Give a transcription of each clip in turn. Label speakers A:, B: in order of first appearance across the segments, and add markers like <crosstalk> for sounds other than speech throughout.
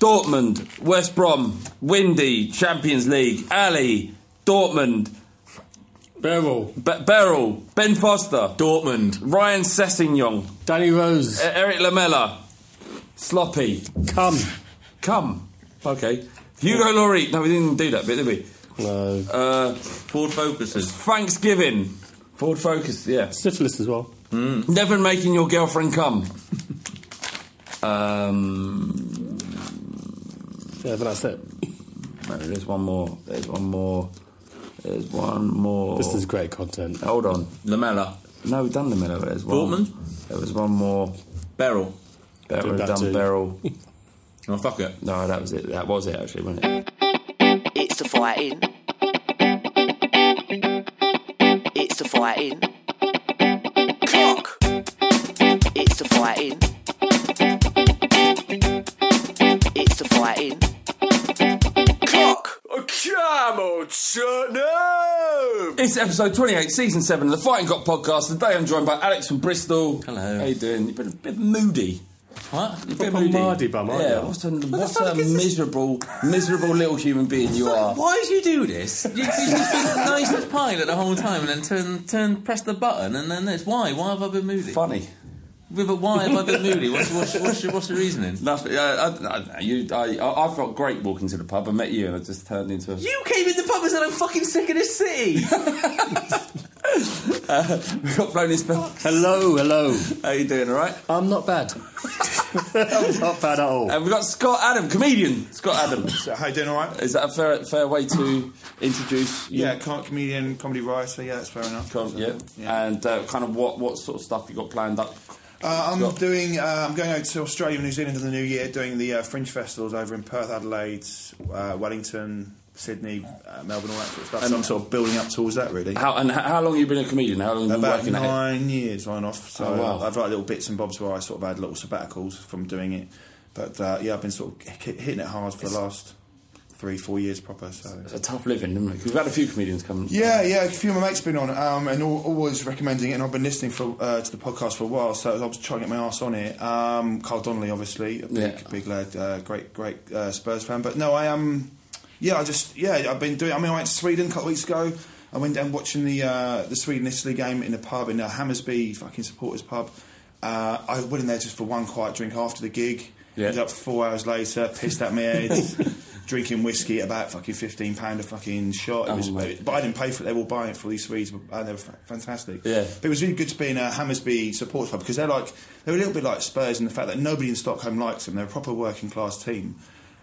A: Dortmund, West Brom, Windy, Champions League, Alli, Dortmund,
B: Beryl,
A: Be- Beryl, Ben Foster,
B: Dortmund,
A: Ryan Sessegnon,
B: Danny Rose,
A: E- Erik Lamela, Sloppy,
B: come.
A: come. Okay. Hugo Lloris. No, we didn't do that bit, did we?
B: No.
A: Uh,
C: Ford Focuses.
A: Thanksgiving. Ford Focus, yeah.
B: Syphilis as well.
A: Never making your girlfriend come. <laughs> um,
B: Yeah, but that's it.
A: no, there's one more. There's one more. There's one more.
B: This is great content.
A: Hold on.
C: Lamela.
A: No, we've done the Miller. There's one.
C: Dortmund?
A: There was one more.
C: Beryl.
A: Beryl
B: Did
A: had
B: that
A: done
B: too.
A: Beryl. <laughs>
C: Oh, fuck it.
A: No, that was it. That was it, actually, wasn't it?
D: It's the fighting. It's the fighting. It's
A: episode 28, season 7 of the Fighting Cock podcast. Today I'm joined by Alex from Bristol.
C: Hello.
A: How you doing? You've been a bit moody.
C: What?
A: You've been
B: Proper Mardy bum, aren't
A: Yeah,
B: you?
A: what's a, what's a miserable, miserable little human being you are.
C: Why did you do this? You, you just been the nicest pilot the whole time and then turn, turn, press the button and then this. Why? Why have I been moody?
A: Funny.
C: Yeah, But why have I been moody? What's, what's, what's, your, what's the reasoning?
A: Nothing. Uh, I, I, you, I, I, I felt great walking to the pub. I met you and I just turned into a.
C: You came in the pub and said I'm fucking sick of this city. <laughs>
A: We got blown his back.
B: Hello, hello.
A: How you doing, alright?
B: I'm not bad. <laughs> I'm not bad at all.
A: And we've got Scott Adam, comedian. Scott Adam.
E: So, how you doing, all right?
A: Is that a fair, fair way to introduce you?
E: Yeah, com- comedian, comedy writer. Yeah, that's fair enough.
A: Com- yeah. And uh, kind of what, what sort of stuff you got planned up?
E: Uh, I'm
A: Scott.
E: doing. Uh, I'm going out to Australia and New Zealand in the new year, doing the uh, fringe festivals over in Perth, Adelaide, uh, Wellington, Sydney, uh, Melbourne, all that sort of stuff. so I'm sort of building up towards that, really.
A: How, and how long have you been a comedian? How long have you been working at
E: nine years on off. So
A: Oh, wow.
E: I've had little bits and bobs where I sort of had little sabbaticals from doing it. But uh, yeah, I've been sort of hitting it hard for the last three, four years proper. So
A: It's a tough living, isn't it? We've had a few comedians come.
E: Yeah, yeah. A few of my mates have been on um, and al- always recommending it, and I've been listening for, uh, to the podcast for a while, so I was trying to get my ass on it. Um, Carl Donnelly, obviously, a big,
A: Yeah.
E: big lad, uh, great, great uh, Spurs fan. But no, I am. yeah, I just yeah, I've been doing. I mean, I went to Sweden a couple of weeks ago. I went down watching the uh, the Sweden Italy game in a pub in uh, Hammarby, fucking supporters pub. Uh, I went in there just for one quiet drink after the gig.
A: Yeah.
E: Ended up four hours later, pissed at my head, <laughs> drinking whiskey at about fucking fifteen pound a fucking shot. It
A: Oh,
E: was,
A: mate.
E: but I didn't pay for it. They were buying it for these Swedes, and they were fa- fantastic.
A: Yeah.
E: but it was really good to be in a Hammarby support club because they're like they're a little bit like Spurs in the fact that nobody in Stockholm likes them. They're a proper working class team.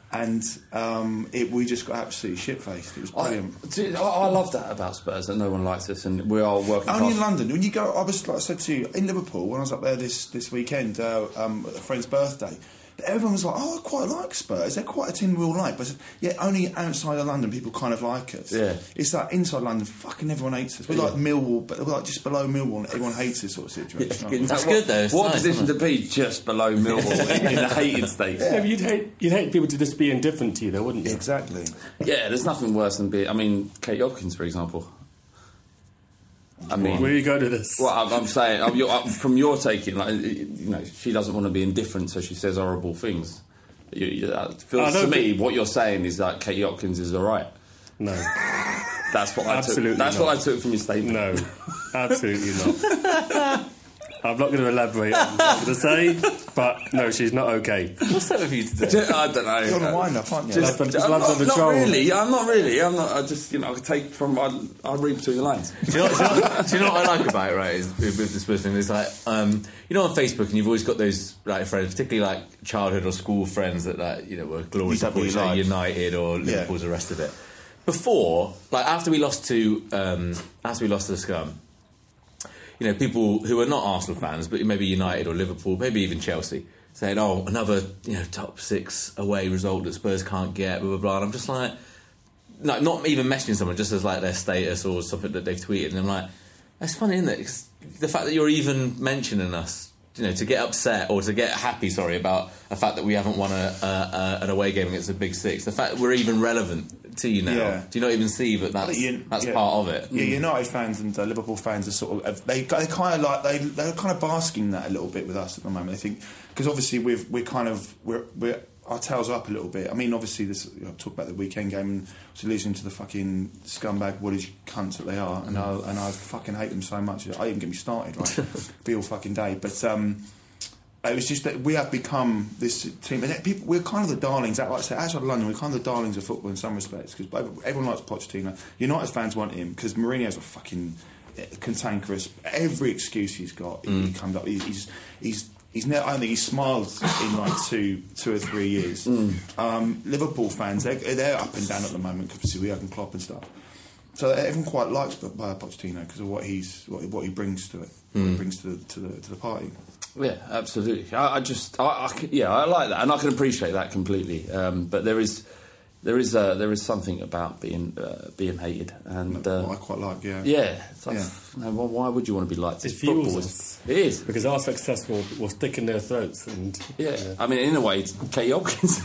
E: and um, it, we just got absolutely shit faced. It was
A: I,
E: brilliant.
A: do- I, I love that about Spurs that no one likes us, and we are working.
E: Only in. London. When you go, I was like I said to you in Liverpool when I was up there this this weekend, uh, um, a friend's birthday. Everyone was like, "Oh, I quite like Spurs. They're quite a team we all like." But I said, yeah, only outside of London people kind of like us.
A: Yeah.
E: it's like inside London, fucking everyone hates us. We're like Millwall, but we're like just below Millwall, and everyone hates us sort of situation.
C: That's
A: What-
C: good, though. It's
A: What
C: nice,
A: position to be just below Millwall in the hated state?
B: Yeah, but you'd hate you'd hate people to just be indifferent to you, though, wouldn't you?
E: Exactly.
A: Yeah, there's nothing worse than being. I mean, Kate Hopkins, for example. I mean,
B: Where you go to this?
A: well, I'm, I'm saying I'm, I'm, from your taking, like you know, she doesn't want to be indifferent, so she says horrible things. You, you, uh, that feels to me, what you're saying is that Katie Hopkins is all right.
B: No,
A: That's what I
B: Absolutely
A: took. That's
B: not.
A: what I took from your statement.
B: no, absolutely not. <laughs> I'm not going to elaborate on what I'm going to say, but no, she's not okay.
C: What's that with you to do?
A: I don't know.
E: You're on a wind up, aren't you?
B: Just-
A: I'm
B: Just
A: not,
B: under
A: not
B: troll.
A: really. I'm not really. I'm not. I just you know I take from. I, I read between the lines.
C: Do you, know, do, you know, do you know what I like about it, right? Is with, with this person is like, um, you know, on Facebook, and you've always got those like friends, particularly like childhood or school friends that like you know were glorious
E: You don't really
C: supporters, like
E: like.
C: United or
E: Yeah.
C: Liverpool's the rest of it. Before, like after we lost to um, after we lost to the Scum, you know, people who are not Arsenal fans, but maybe United or Liverpool, maybe even Chelsea, saying, "Oh, another you know top six away result that Spurs can't get." Blah blah blah. And I'm just like, no, not even mentioning someone, just as like their status or something that they've tweeted, and I'm like, that's funny, isn't it? the fact that you're even mentioning us, you know, to get upset or to get happy, sorry, about the fact that we haven't won a, a, a an away game against a Big Six, the fact that we're even relevant to you now,
E: Yeah.
C: do you not even see that that's
E: You-
C: that's
E: yeah.
C: part of it?
E: Yeah, United fans and uh, Liverpool fans are sort of they they kind of like they they're kind of basking that a little bit with us at the moment. I think because obviously we've we're kind of we're we're our tails are up a little bit. I mean, obviously this you know, talk about the weekend game and to losing to the fucking scumbag Woolwich cunts that they are, and I and I fucking hate them so much. I even get me started, right? <laughs> Be all fucking day, but. um it was just that we have become this team, and people, we're kind of the darlings. Like I say, outside of London, we're kind of the darlings of football in some respects because everyone likes Pochettino. United fans want him because Mourinho's a fucking eh, cantankerous. Every excuse he's got, he comes up. He, he's he's. He's never, I don't think he's smiled in like two, two or three years. Um, Liverpool fans, they're, they're up and down at the moment because we have Klopp and stuff. So everyone quite likes uh, Pochettino because of what he's what, what he brings to it, what he brings to the, to the to the party.
A: Yeah, absolutely. I, I just, I, I yeah, I like that, and I can appreciate that completely. Um, but there is, there is, uh, there is something about being uh, being hated, and uh,
E: what I quite like, yeah.
A: yeah, it's like,
E: Yeah.
A: no, well, why would you want to be liked?
B: It
A: It's
B: fuels
A: football.
B: us.
A: It is.
B: because our success will, will stick in their throats, and
A: Yeah. I mean, in a way, it's Kate Hopkins.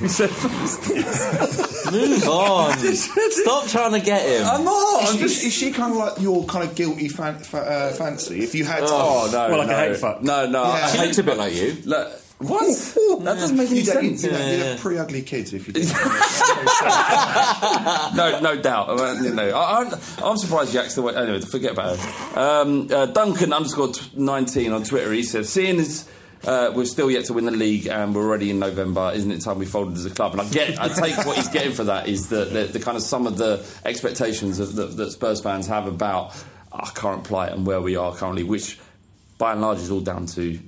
C: Move on. Stop trying to get him.
A: I'm not.
E: Is
A: I'm
E: she,
A: just.
E: is she kind of like your kind of guilty fan, fa- uh, fancy? If you had,
A: Oh no!
B: Well, like a
A: no.
B: hate fuck.
A: No, no.
E: Yeah.
A: I
C: she
A: hate
C: looks a bit like you.
A: Look, what? That doesn't make any
E: you'd, have,
A: sense.
E: you'd, have, you'd
C: Yeah.
E: have pretty ugly kids if you <laughs> did.
A: no, no doubt. I mean, you know, I, I'm, I'm surprised Jack's the way. Anyway, forget about it. Um, uh, Duncan underscore 19 on Twitter. He says, "Seeing as uh, we're still yet to win the league and we're already in November, isn't it time we folded as a club?" And I get, I take what he's getting for that is the, the, the kind of some of the expectations of, that, that Spurs fans have about our current plight and where we are currently, which by and large is all down to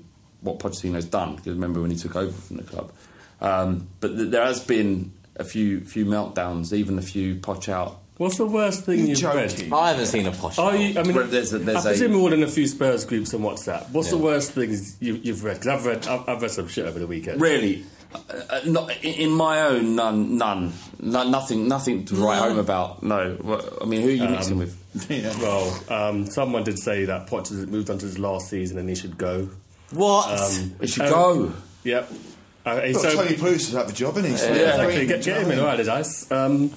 A: what Pochettino's done. Because remember when he took over from the club. Um, but th- there has been a few few meltdowns, even a few Poch out.
B: what's the worst thing
E: You're
B: you've
E: joking.
B: read?
C: I haven't seen a posh.
B: Are you, I mean,
A: Well, there's a- there's
B: I
A: a-
B: presume you're all in a few Spurs groups on WhatsApp. What's the worst things you, you've read? Because I've read, I've, I've read some shit over the weekend.
A: Really, uh, uh, not in in my own none, none, no, nothing, nothing to write home about. No, I mean, who are you mixing with? <laughs>
E: yeah.
B: Well, um, someone did say that Poch has moved on to his last season and he should go.
C: What?
B: Um,
A: It should
B: uh,
A: go.
B: Yep. He's
E: Well,
B: so-
E: Tony Bruce had the job, isn't he? So
B: Yeah,
E: I
B: exactly. Get, get him in,
E: I
B: right, Dice. Um,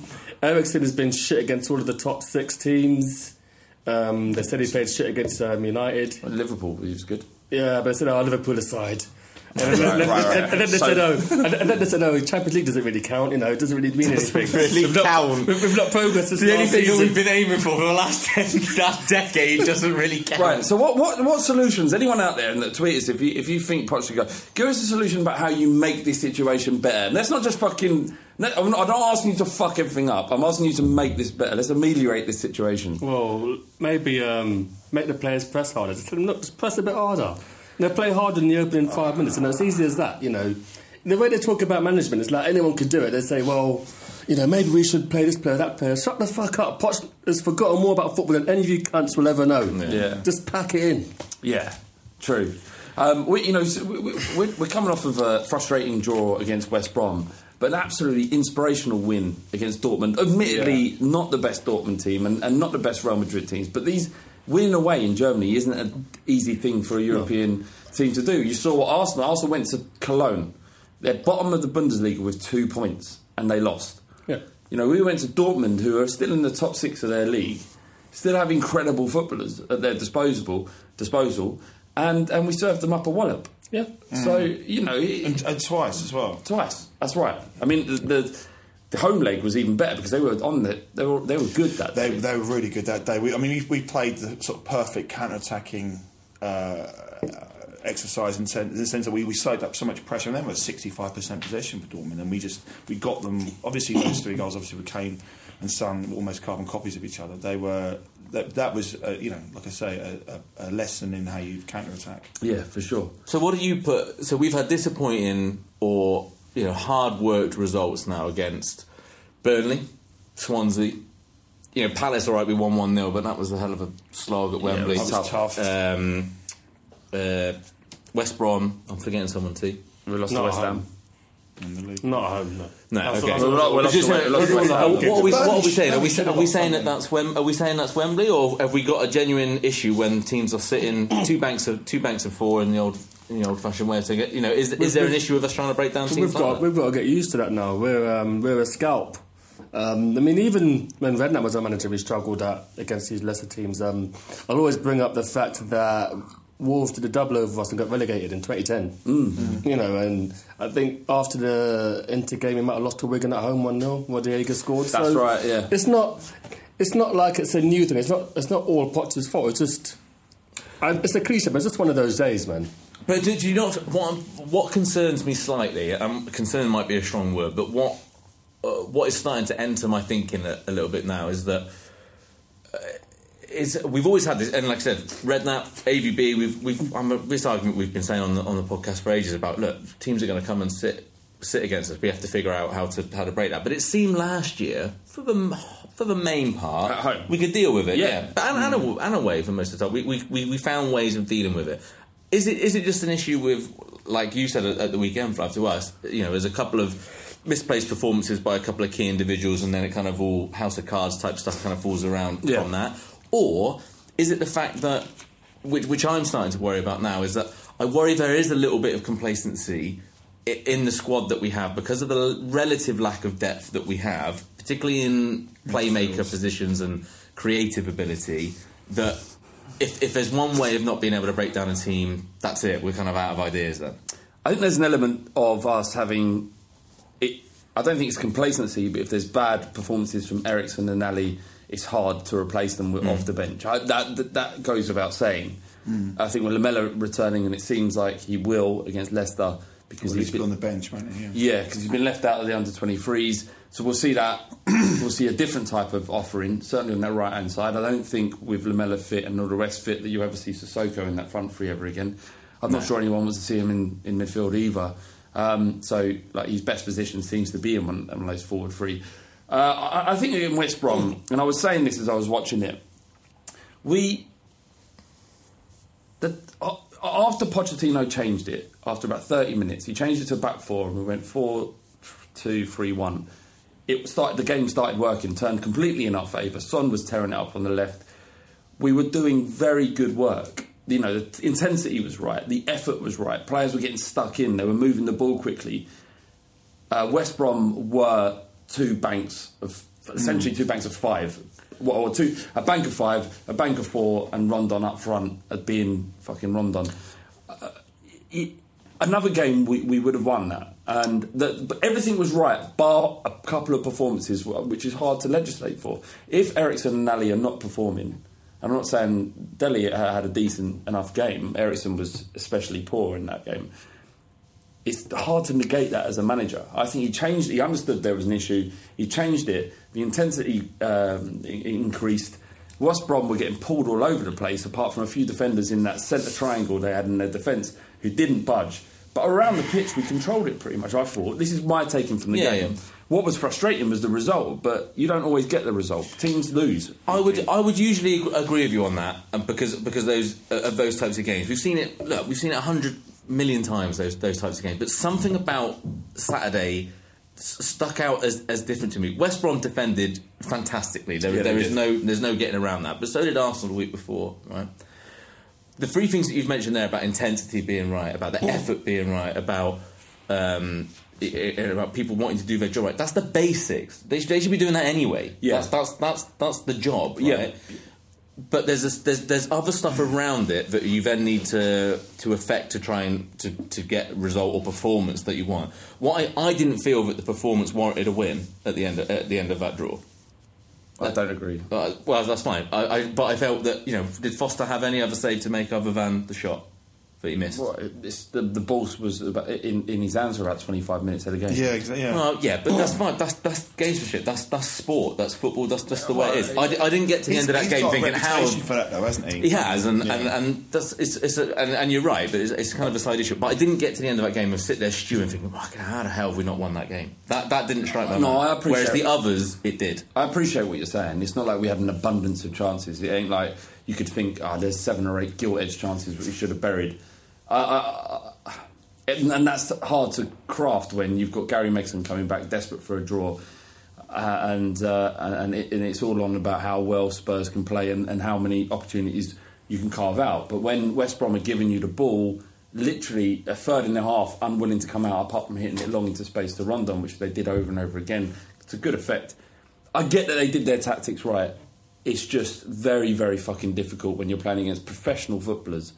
B: Eriksen has been shit against all of the top six teams. Um, they said he played shit against um, United.
A: Liverpool, he was good.
B: Yeah, but they said, oh, Liverpool aside. <laughs> And then,
A: Right,
B: and-
A: right, right.
B: and- and then they
A: So-
B: said, oh, and and then they said, oh, Champions League doesn't really count. You know, it doesn't really mean anything.
C: really
B: we've not,
C: count.
B: We've, we've not progressed since
C: the only thing that we've been aiming for for the last <laughs> that decade doesn't really count.
A: Right. So, what, what, what solutions? Anyone out there in the tweet us if you if you think Poch should go, give us a solution about how you make this situation better. And let's not just fucking. No, I'm not, I'm not asking you to fuck everything up. I'm asking you to make this better. Let's ameliorate this situation.
B: Well, maybe um, make the players press harder. Just, tell them, look, just press a bit harder. You know, play hard in the opening five minutes, and it's easy as that. You know, the way they talk about management is like anyone could do it. They say, well, you know, maybe we should play this player, that player. Shut the fuck up. Poch has forgotten more about football than any of you cunts will ever know.
A: Yeah.
B: Just pack it in.
A: Yeah, true. Um, we, you know, so we, we, we're, we're coming off of a frustrating draw against West Brom, but an absolutely inspirational win against Dortmund. Admittedly, not the best Dortmund team and, and not the best Real Madrid teams, but these winning away in Germany isn't an easy thing for a European team to do. You saw what Arsenal. Arsenal went to Cologne. They're bottom of the Bundesliga with two points, and they lost.
B: Yeah.
A: You know, we went to Dortmund, who are still in the top six of their league, still have incredible footballers at their disposable disposal, and, and we served them up a wallop.
B: Yeah.
A: So mm. you know, it-
E: And, and twice as well.
A: twice. That's right. I mean, the, the the home leg was even better because they were on the they were they were good that
E: They,
A: day.
E: they were really good that day. We, I mean, we, we played the sort of perfect counter-attacking uh, exercise in, sen- in the sense that we, we soaked up so much pressure. And then we had 65% possession for Dortmund, and we just we got them. Obviously, those three goals, obviously, with Kane and Son, almost carbon copies of each other. They were that, that was uh, you know, like I say, a, a, a lesson in how you counter-attack.
A: yeah, for sure.
C: So what do you put? So we've had disappointing or you know hard worked results now against Burnley, Swansea. You know, Palace. All right, we won one 0 but that was a hell of a slog at Wembley.
A: it was
E: That was tough.
C: Um, uh, West Brom. I'm forgetting someone too.
A: We lost
B: Not
A: to West Ham.
B: home.
E: in the league.
B: Not at home, no.
C: No, okay.
A: Well,
C: just- what, are we, what are we saying? Are we, are we saying that that's Wem, Are we saying that's Wembley, or have we got a genuine issue when teams are sitting two banks of two banks of four in the old in the old fashioned way of saying it? You know, is, is there an issue with us trying to break down teams
B: We've got
C: that?
B: we've got to get used to that now. We're um, we're a scalp. Um, I mean, even when Redknapp was our manager, we struggled at against these lesser teams. Um, I'll always bring up the fact that Wolves did a double over us and got relegated in 2010. Mm. You know, and I think after the Inter game, we might have lost to Wigan at home one 0 where Diego scored.
A: That's
B: So
A: right, yeah.
B: It's not. It's not like it's a new thing. It's not. It's not all Potter's fault. It's just. I, it's a cliche, but it's just one of those days, man.
C: But do, do you not? What, what concerns me slightly, um, concern might be a strong word, but what uh, what is starting to enter my thinking a, a little bit now is that uh, is we've always had this, and like I said, Redknapp, AVB. We've we've I'm, this argument we've been saying on the on the podcast for ages about look, teams are going to come and sit sit against us. We have to figure out how to how to break that. But it seemed last year for the for the main part
A: At home.
C: we could deal with it.
A: Yeah.
C: Yeah, but and, and, a, and away for most of the time. We, we, we found ways of dealing with it. Is it is it just an issue with, like you said at, at the weekend, Flav, to us? You know, there's a couple of misplaced performances by a couple of key individuals, and then it kind of all house of cards type stuff kind of falls around
A: Yeah.
C: from that. Or is it the fact that, which, which I'm starting to worry about now, is that I worry there is a little bit of complacency in the squad that we have because of the relative lack of depth that we have, particularly in playmaker positions and creative ability. That if, if there's one way of not being able to break down a team, that's it. We're kind of out of ideas then.
A: I think there's an element of us having. It, I don't think it's complacency, but if there's bad performances from Eriksen and Alli, it's hard to replace them with, hmm. off the bench. I, that, that that goes without saying. Hmm. I think with Lamela returning, and it seems like he will against Leicester because
E: Well,
A: he's been
E: on the bench, won't he? Yeah.
A: yeah, because he's been left out of the under 23s. So we'll see that. <coughs> we'll see a different type of offering, certainly on that right hand side. I don't think with Lamela fit and all the rest fit that you ever see Sissoko in that front three ever again. I'm not sure anyone wants to see him in, in midfield either. Um, so like his best position seems to be in one, one of those forward three. Uh, I, I think in West Brom, and I was saying this as I was watching it, we the, uh, after Pochettino changed it, after about 30 minutes, he changed it to a back four and we went 4 2 3 1. It started, the game started working, turned completely in our favour. Son was tearing it up on the left. We were doing very good work. You know, the intensity was right, the effort was right. Players were getting stuck in, they were moving the ball quickly. Uh, West Brom were two banks of essentially two banks of five. Well, or two a bank of five, a bank of four, and Rondon up front at being fucking Rondon. Uh, it- another game we, we would have won that, and the, but everything was right, bar a couple of performances, which is hard to legislate for. If Eriksen and Alli are not performing, I'm not saying Dele had a decent enough game. Eriksen was especially poor in that game it's hard to negate that as a manager. I think he changed. He understood there was an issue. He changed it. The intensity um, increased. West Brom were getting pulled all over the place, apart from a few defenders in that centre triangle they had in their defence who didn't budge. But around the pitch, we controlled it pretty much. I thought this is my taking from the
C: Yeah,
A: game.
C: yeah.
A: What was frustrating was the result, but you don't always get the result. Teams lose.
C: I would I would usually agree with you on that because because those uh, of those types of games we've seen it look we've seen it a hundred million times those those types of games but something about Saturday stuck out as, as different to me. West Brom defended fantastically. There,
A: Yeah,
C: there is no there's no getting around that. But so did Arsenal the week before, right? The three things that you've mentioned there about intensity being right, about the effort being right, about um, i- i- about people wanting to do their job right. That's the basics. They, should- they should be doing that anyway.
A: Yeah.
C: That's that's that's that's the job.
A: Yeah.
C: But there's this, there's there's other stuff around it that you then need to to affect to try and to, to get result or performance that you want. What I, I didn't feel that the performance warranted a win at the end of, at the end of that draw.
A: I don't agree.
C: Uh, well, that's fine. I, I, but I felt that you know, did Foster have any other save to make other than the shot that he missed?
A: Well, it's, the the ball was about, in, in his hands for about 25 minutes of the game.
E: Yeah, exactly. Yeah.
C: Well, yeah, but that's fine. That's that's gamesmanship. That's that's sport. That's football. That's just the way it is. I, I didn't get to the end of that
E: he's
C: game
E: got a
C: thinking how
E: for that, though, hasn't he?
C: He has, and,
E: Yeah.
C: and, and that's it's, it's a, and, and you're right, but it's, it's kind of a side issue. But I didn't get to the end of that game and sit there stewing, thinking, "Fucking how the hell have we not won that game?" That that didn't strike my
A: No,
C: mind.
A: I appreciate
C: Whereas the others, it did.
A: I appreciate what you're saying. It's not like we had an abundance of chances. It ain't like you could think, ah, there's seven or eight gilt edged chances that we should have buried. I, I, I, and, and that's hard to craft when you've got Gary Megson coming back desperate for a draw. Uh, and uh, and, it, and it's all on about how well Spurs can play and, and how many opportunities you can carve out. But when West Brom are giving you the ball, literally a third and a half unwilling to come out apart from hitting it long into space to Rondon, which they did over and over again, a good effect. I get that they did their tactics right. It's just very, very fucking difficult when you're playing against professional footballers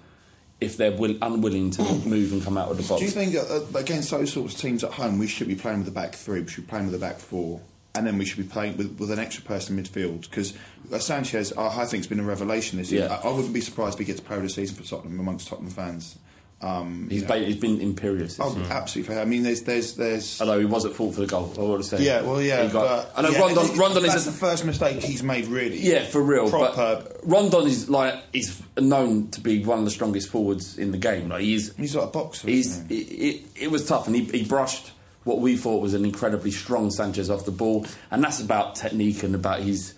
A: if they're will, unwilling to <coughs> move and come out of the box.
E: Do you think uh, against those sorts of teams at home, we should be playing with the back three, we should be playing with the back four, and then we should be playing with, with an extra person in midfield? Because uh, Sanchez, I, I think, has been a revelation this year.
A: Yeah.
E: I, I wouldn't be surprised if he gets player of the season for Tottenham amongst Tottenham fans. Um,
A: he's,
E: you know.
A: ba- he's been imperious.
E: Oh,
A: season.
E: absolutely. fair. I mean, there's, there's, there's.
A: Although he was at fault for the goal, I want to say.
E: Yeah, well, yeah,
A: He got-
E: but
A: I know
E: yeah,
A: Rondon, Rondon
E: that's
A: is a,
E: the first mistake he's made, really.
A: Yeah, for real.
E: Proper.
A: But Rondon is like he's known to be one of the strongest forwards in the game. Like he's
E: He's like a boxer.
A: he's
E: isn't
A: it, it, it was tough, and he, he brushed what we thought was an incredibly strong Sanchez off the ball, and that's about technique and about his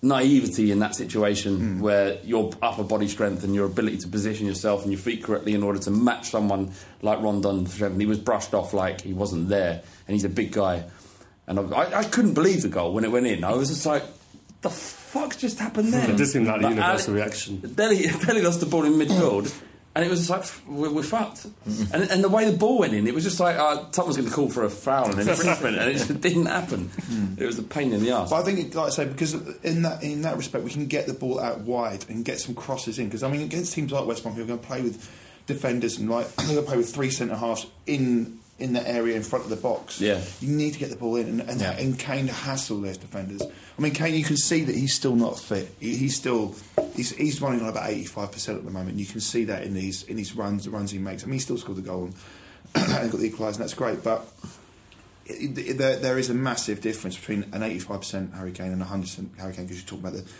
A: naivety in that situation hmm. where your upper body strength and your ability to position yourself and your feet correctly in order to match someone like Rondon. He was brushed off like he wasn't there, and he's a big guy. And I, I, couldn't believe the goal when it went in. I was just like, the fuck just happened <laughs> there?
B: It did seem like
A: But
B: universal reaction.
A: Dele, <laughs> Dele lost the ball in midfield, and it was just like we're, we're fucked. And, and the way the ball went in, it was just like uh, someone's going to call for a foul and infringement, and it just <laughs> didn't happen. It was a pain in the ass.
E: But I think, like I say, because in that in that respect, we can get the ball out wide and get some crosses in. Because I mean, against teams like West Brom, who are going to play with defenders and like they're going to play with three centre halves in in the area in front of the box.
A: Yeah.
E: you need to get the ball in, and and,
C: Yeah.
E: and Kane hassle those defenders. I mean, Kane, you can see that he's still not fit. He, he's still he's, he's running on about eighty five percent at the moment. You can see that in these in his runs, the runs he makes. I mean, he still scored the goal and, <clears throat> and got the equaliser, and that's great, but it, it, there, there is a massive difference between an 85% Harry Kane and a 100% Harry Kane because you're talking about the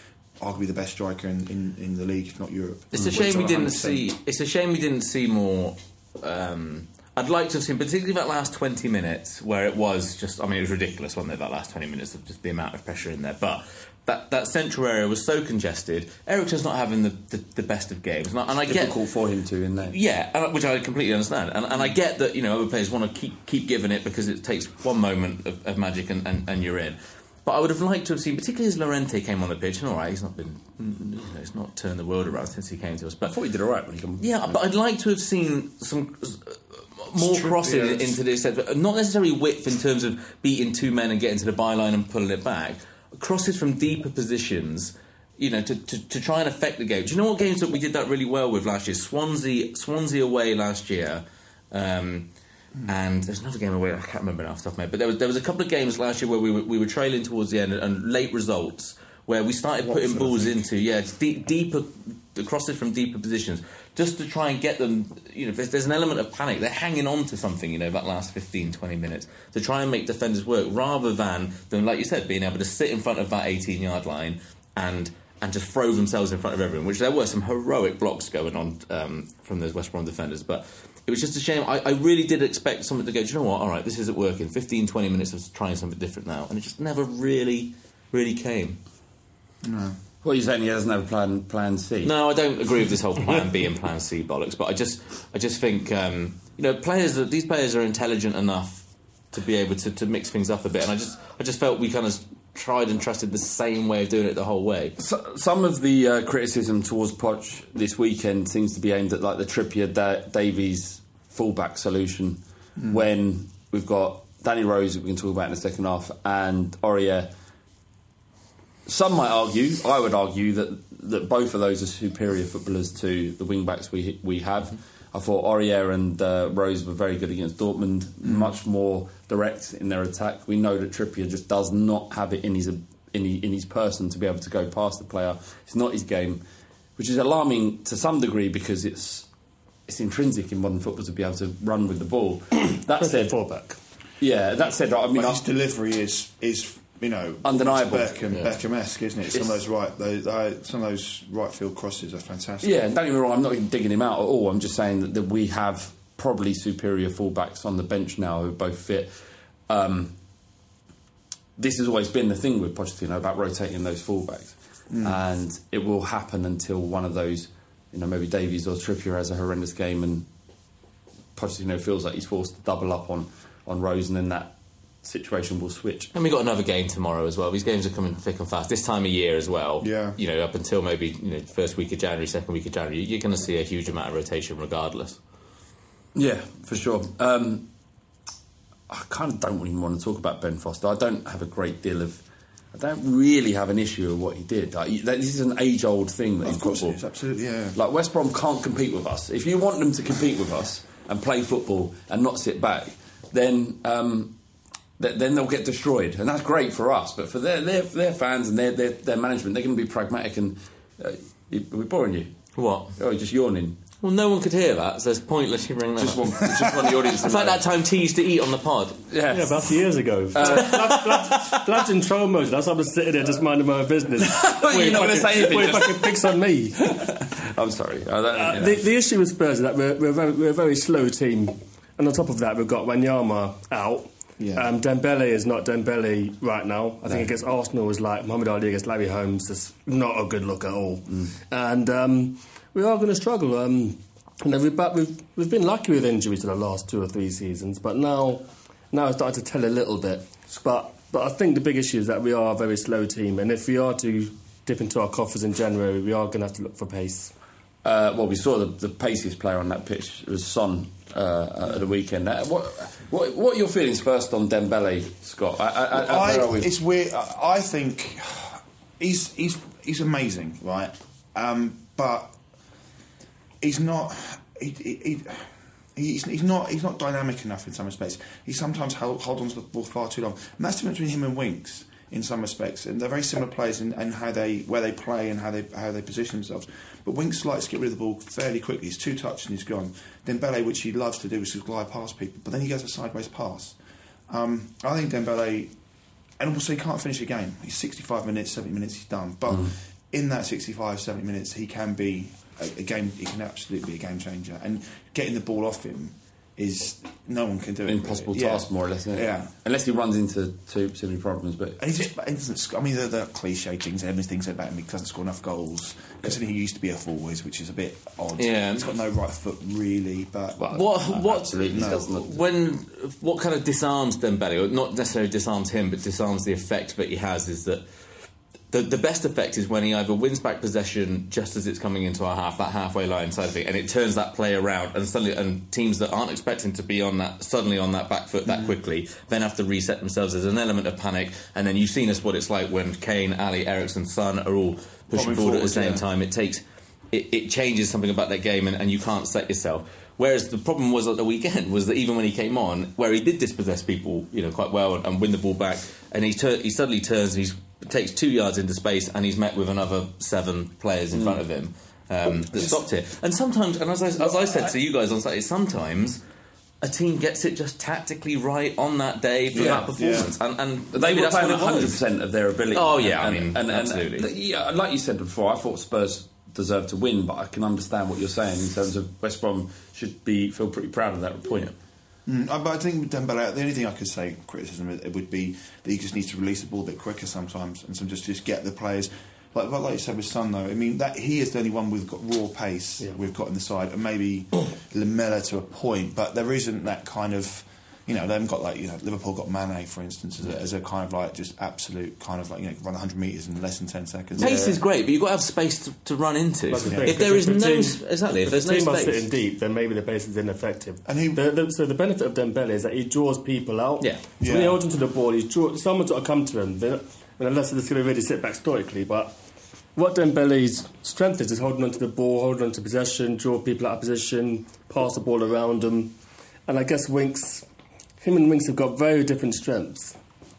E: arguably the best striker in, in, in the league, if not Europe.
C: It's a shame we didn't see. It's a shame we didn't see more. Um, I'd like to have seen, particularly that last twenty minutes, where it was just. I mean, it was ridiculous, wasn't it? That last twenty minutes of just the amount of pressure in there, but. That, that central area was so congested. Eriksen's not having the, the, the best of games, and I, and I get
A: difficult for him to in there.
C: yeah, which I completely understand, and, and I get that you know other players want to keep keep giving it because it takes one moment of, of magic and, and, and you're in. But I would have liked to have seen, particularly as Llorente came on the pitch, and all right, he's not been, you know, he's not turned the world around since he came to us. But
A: I thought he did all right when he came.
C: yeah, but I'd like to have seen some uh, more
E: True,
C: crossing
E: yeah,
C: into this, not necessarily width in terms of beating two men and getting to the byline and pulling it back. Crosses from deeper positions, you know, to, to, to try and affect the game. Do you know what games that we did that really well with last year? Swansea, Swansea away last year. Um, and there's another game away I can't remember now off the top of my head, but there was there was a couple of games last year where we were, we were trailing towards the end and, and late results where we started putting balls into yeah deep, deeper crosses from deeper positions just to try and get them you know there's, there's an element of panic they're hanging on to something you know that last 15 20 minutes to try and make defenders work rather than than like you said being able to sit in front of that 18 yard line and and just throw themselves in front of everyone which there were some heroic blocks going on um, from those West Brom defenders but it was just a shame. I, I really did expect something to go. Do you know what? All right, this isn't working. 15, 20 minutes of trying something different now, and it just never really, really came.
A: What are you saying? He doesn't have a plan, plan C?
C: No, I don't agree with this whole Plan B and Plan C bollocks. But I just, I just think um, you know, players. are- These players are intelligent enough to be able to, to mix things up a bit, and I just, I just felt we kind of tried and trusted the same way of doing it the whole way.
A: So, some of the uh, criticism towards Poch this weekend seems to be aimed at like the Trippier da- Davies fullback solution when we've got Danny Rose, that we can talk about in the second half, and Aurier. Some might argue, I would argue that that both of those are superior footballers to the wing backs we we have. I thought Aurier and uh, Rose were very good against Dortmund, much more direct in their attack. We know that Trippier just does not have it in his in, he, in his person to be able to go past the player. It's not his game, which is alarming to some degree because it's it's intrinsic in modern football to be able to run with the ball. <coughs> that said,
B: fullback.
A: yeah, that said, I mean,
E: But
A: I-
E: his delivery is is you know
A: Undeniable.
E: Beckham
C: Yeah.
E: Beckham-esque, isn't it? Some of those right those, uh, some of those right field crosses are fantastic.
A: Yeah, and don't get me wrong, I'm not even digging him out at all. I'm just saying that, that we have probably superior fullbacks on the bench now who are both fit. Um, this has always been the thing with Pochettino about rotating those fullbacks, and it will happen until one of those, you know, maybe Davies or Trippier has a horrendous game, and Pochettino feels like he's forced to double up on on Rose, and then that situation will switch.
C: And we got another game tomorrow as well. These games are coming thick and fast. This time of year as well.
E: Yeah.
C: You know, up until maybe you know first week of January, second week of January, you're going to see a huge amount of rotation regardless.
A: Yeah, for sure. Um, I kind of don't even want to talk about Ben Foster. I don't have a great deal of. I don't really have an issue with what he did. Like, this is an age-old thing that in
E: Of course
A: football.
E: it is, absolutely, yeah.
A: Like West Brom can't compete with us. If you want them to compete with us and play football and not sit back, then um, th- then they'll get destroyed, and that's great for us. But for their their, their fans and their, their their management, they're going to be pragmatic. And uh, we're boring you.
C: What?
A: Oh, just yawning.
C: Well, no one could hear that, so it's pointless you bring that
A: Just
C: up.
A: want, just want the audience <laughs>
C: It's like that time T used to eat on the pod.
A: Yeah.
B: Yeah, about years ago. <laughs> Blood, blood, blood's in troll mode. That's why I'm sitting there just minding my own business. <laughs>
A: You're not gonna say anything,
B: Wait,
A: just-
B: fucking picks on me.
A: I'm sorry. I don't, you know.
B: The, the issue with Spurs is that we're, we're, very, we're a very slow team, and on top of that, we've got Wanyama out.
E: Yeah.
B: Um, Dembele is not Dembele right now. I think against Arsenal was like Muhammad Ali against Larry Holmes. It's not a good look at all, and um, we are going to struggle. Um, you know, we've, but we've we've been lucky with injuries in the last two or three seasons, but now now it's starting to tell a little bit. But but I think the big issue is that we are a very slow team, and if we are to dip into our coffers in January, we are going to have to look for pace.
A: Uh, well, we saw the, the paciest player on that pitch was Son uh, at the weekend. Uh, what, what, what are your feelings first on Dembele, Scott? I, I, I,
E: I,
A: where we?
E: it's weird. I think he's he's he's amazing, right? Um, but he's not. He, he, he, He's, he's not he's not dynamic enough in some respects. He sometimes hold, hold on to the ball far too long. And that's the difference between him and Winks in some respects. And they're very similar players in, in how they where they play and how they how they position themselves. But Winks likes to get rid of the ball fairly quickly. He's two touch and he's gone. Dembele, which he loves to do, is to glide past people. But then he goes a sideways pass. Um, I think Dembele, and also he can't finish a game. He's 65 minutes, 70 minutes, he's done. But in that 65, 70 minutes, he can be a, a game. He can absolutely be a game changer. And getting the ball off him is no one can do it.
A: Impossible
E: Yeah.
A: task, more or less. Isn't it?
E: Yeah.
A: Unless he runs into too, too many problems. But
E: And he just, he doesn't. sc- I mean, the, the cliche things, everything said about him. He doesn't score enough goals. Considering he used to be a forward, which is a bit odd.
C: Yeah.
E: he's got no right foot really. But
C: What? What?
E: no.
A: doesn't.
C: When? What kind of disarms Dembele, or not necessarily disarms him, but disarms the effect that he has, is that the, the best effect is when he either wins back possession just as it's coming into our half, that halfway line side of it, and it turns that play around, and suddenly, and teams that aren't expecting to be on that suddenly on that back foot that mm. quickly, then have to reset themselves. There's an element of panic, and then you've seen us what it's like when Kane, Alli, Eriksen, Son are all pushing
E: Bombing
C: forward at the same
E: yeah.
C: time. It takes it, it changes something about that game, and, and you can't set yourself. Whereas the problem was at the weekend was that even when he came on, where he did dispossess people, you know, quite well and, and win the ball back, and he tur- he suddenly turns and he takes two yards into space, and he's met with another seven players in front of him um, that stopped it. And sometimes, and as I, as I said to you guys on Saturday, sometimes. A team gets it just tactically right on that day for
E: Yeah,
C: that performance, and, and
A: They
C: maybe
A: were
C: that's
A: playing
C: what
A: 100% of their ability.
C: Oh, yeah, I mean, absolutely.
A: the- yeah, like you said before, I thought Spurs deserved to win, but I can understand what you're saying in terms of West Brom should be feel pretty proud of that point.
E: Mm, I- but I think with Dembele, the only thing I could say criticism it would be that he just needs to release the ball a bit quicker sometimes, and some just just get the players. Like, but like you said with Son, though, I mean that he is the only one we've got raw pace we've got in the side, and maybe <coughs> Lamela to a point, but there isn't that kind of. You know, they haven't got like you know Liverpool got Mane for instance as a, as a kind of like just absolute kind of like you know run 100 meters in less than 10 seconds.
C: Pace is great, but you've got to have space to, to run into.
B: That's the thing,
C: If there is no
B: team-
C: exactly, if there's
B: the
C: no
B: team are
C: space,
B: sitting deep, then maybe the base is ineffective.
E: And he-
B: the, the, so the benefit of Dembele is that he draws people out.
C: Yeah.
B: So when he holds onto the ball, he draw, someone's got to come to him. They're not- I mean, unless they're just going to really sit back stoically, but. What Dembele's strength is is holding onto the ball, holding onto possession, draw people out of position, pass the ball around them, and I guess Winks, him and Winks have got very different strengths.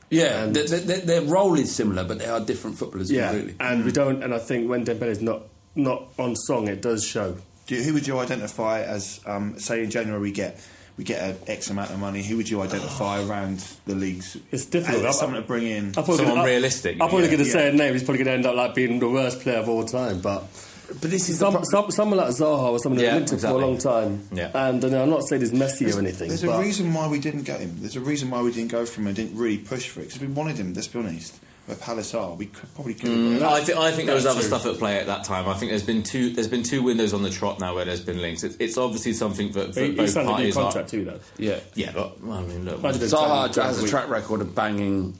A: Yeah,
B: And-
A: their, their, their role is similar, but they are different footballers.
B: Yeah,
A: completely.
B: and we don't. And I think when Dembele's not not on song, it does show.
E: Do you, who would you identify as, um, say, in January we get we get an X amount of money? Who would you identify <sighs> around the leagues?
B: It's difficult.
E: As
B: I-
E: someone to bring in.
B: I thought
C: Someone
B: gonna- I-
C: realistic,
B: I'm probably
C: yeah.
B: going to say
E: Yeah.
B: a name. He's probably going to end up like being the worst player of all time. But
A: But this is
B: some,
A: pro-
B: some, someone like Zaha was someone
C: Yeah,
B: who linked him
C: exactly.
B: for a long time.
C: Yeah.
B: And uh, I'm not saying he's messy or anything.
E: There's
B: but
E: a reason why we didn't get him. There's a reason why we didn't go for him and didn't really push for it. Because we wanted him, let's be honest, where Palace are, we could, probably could have.
C: I, th- I think there was
B: That's
C: other stuff at play at that time. I think there's been two. There's been two windows on the trot now where there's been links. It's, it's obviously something that, that
B: he, he
C: both
B: signed a new
C: parties
B: contract
C: are.
B: too, though.
A: yeah.
C: Yeah, but well, I mean, look,
B: Imagine
A: Zaha has a track record of banging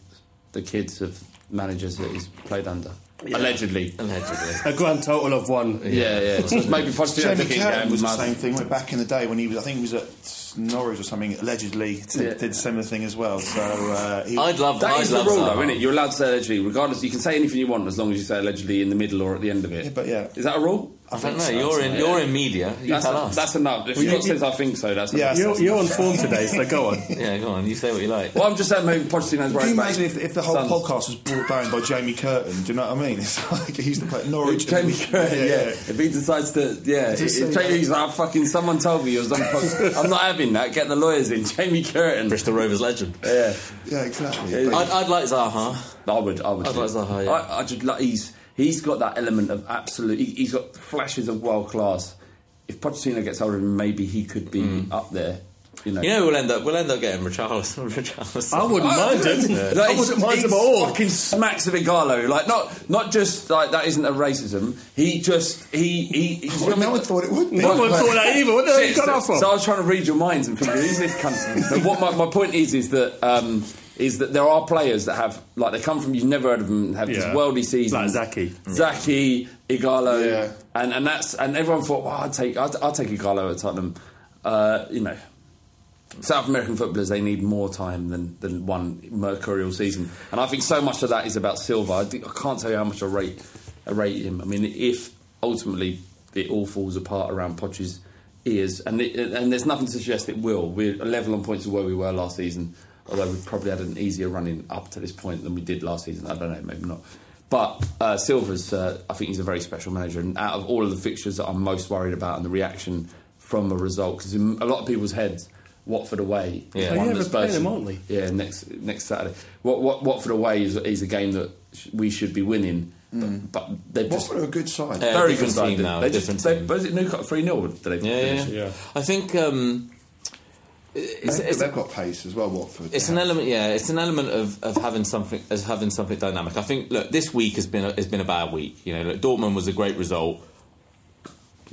A: the kids of managers that he's played under, allegedly.
C: allegedly.
B: A grand total of one.
A: Yeah, yeah. So maybe Pochettino
E: Jamie
A: thinking,
E: Cureton
A: yeah,
E: was the same thing. Like back in the day when he was, I think he was at Norwich or something. Allegedly, did,
A: Yeah.
E: did a similar thing as well. So uh, he,
C: I'd love
A: That
C: I'd
A: is the
C: love
A: rule,
C: Zaha.
A: though, isn't it? You're allowed to say allegedly, regardless. You can say anything you want as long as you say allegedly in the middle or at the end of it.
E: Yeah, but yeah.
A: is that a rule?
C: I don't know.
E: so,
C: You're in.
E: so,
C: You're in media. You
A: That's,
C: tell us.
A: that's enough. If
B: Well,
A: Scott
B: you-
A: says I think so, that's
E: Yeah,
A: enough.
B: You're, you're on form today, so go on. <laughs>
C: yeah, go on. You say what you like.
A: Well, I'm just saying maybe Pochettino's right.
E: Can you imagine if, if the whole
A: sons.
E: podcast was brought down by Jamie Cureton? Do you know what I mean? <laughs> It's like he used to play Norwich.
A: Jamie Cureton, yeah, If he decides to, yeah,
E: Just
A: if Jamie's like, fucking, someone told me you was on podcast. I'm not having that. Get the lawyers in. <laughs> Jamie Cureton.
C: Bristol Rovers legend.
A: Yeah,
E: Yeah, exactly.
C: I'd, I'd like Zaha.
A: I would. I would.
C: I'd like Zaha, yeah.
A: I, I just like he's he's got that element of absolute. He, he's got flashes of world class. If Pochettino gets hold of him, maybe he could be up there. You know.
C: You know, we'll end up. We'll end up getting Richarlison. <laughs> Richarlison.
B: I wouldn't mind <laughs> him.
A: Like,
B: I wouldn't mind him at all.
A: Fucking smacks of Ighalo. Like not not just like that isn't a racism. He just he he. he's-
E: Well, no one thought it would be.
B: No one thought that either. What the hell you got
A: so,
B: that
A: so I was trying to read your minds and thinking, who's this cunt? but what my, my point is is that um, is that there are players that have like they come from you've never heard of them have
B: Yeah.
A: this worldly season.
B: Like Zaki.
A: Zaki, Ighalo,
E: Yeah.
A: and and that's and everyone thought, well, I'd take I'd, I'd take Ighalo at Tottenham. Uh, you know. South American footballers they need more time than, than one mercurial season, and I think so much of that is about Silva. I, think- I can't tell you how much I rate I rate him. I mean, if ultimately it all falls apart around Poch's ears, and it, and there's nothing to suggest it will. We're level on points of where we were last season, although we probably had an easier running up to this point than we did last season. I don't know, maybe not. But uh, Silva's, uh, I think he's a very special manager, and out of all of the fixtures that I'm most worried about, and the reaction from a result, because in a lot of people's heads, Watford away,
C: Yeah.
A: is
C: Oh,
A: one
B: yeah,
A: that's
B: we're playing them, aren't we?
A: Yeah, next next Saturday. What, what Watford away is, is a game that sh- we should be winning, but, but they've just
E: Watford are a good side.
C: Yeah.
A: very
C: different
A: good side.
C: team now,
A: They
C: different
A: just, they,
C: team.
A: was it Newcastle three 0 Did they
C: Yeah, yeah, yeah.
B: Yeah.
C: I think um, it's,
E: They've,
C: it's,
E: they've got pace as well, Watford.
C: it's an element. Yeah, it's an element of, of having something as having something dynamic. I think. Look, this week has been a, has been a bad week. You know, look, Dortmund was a great result,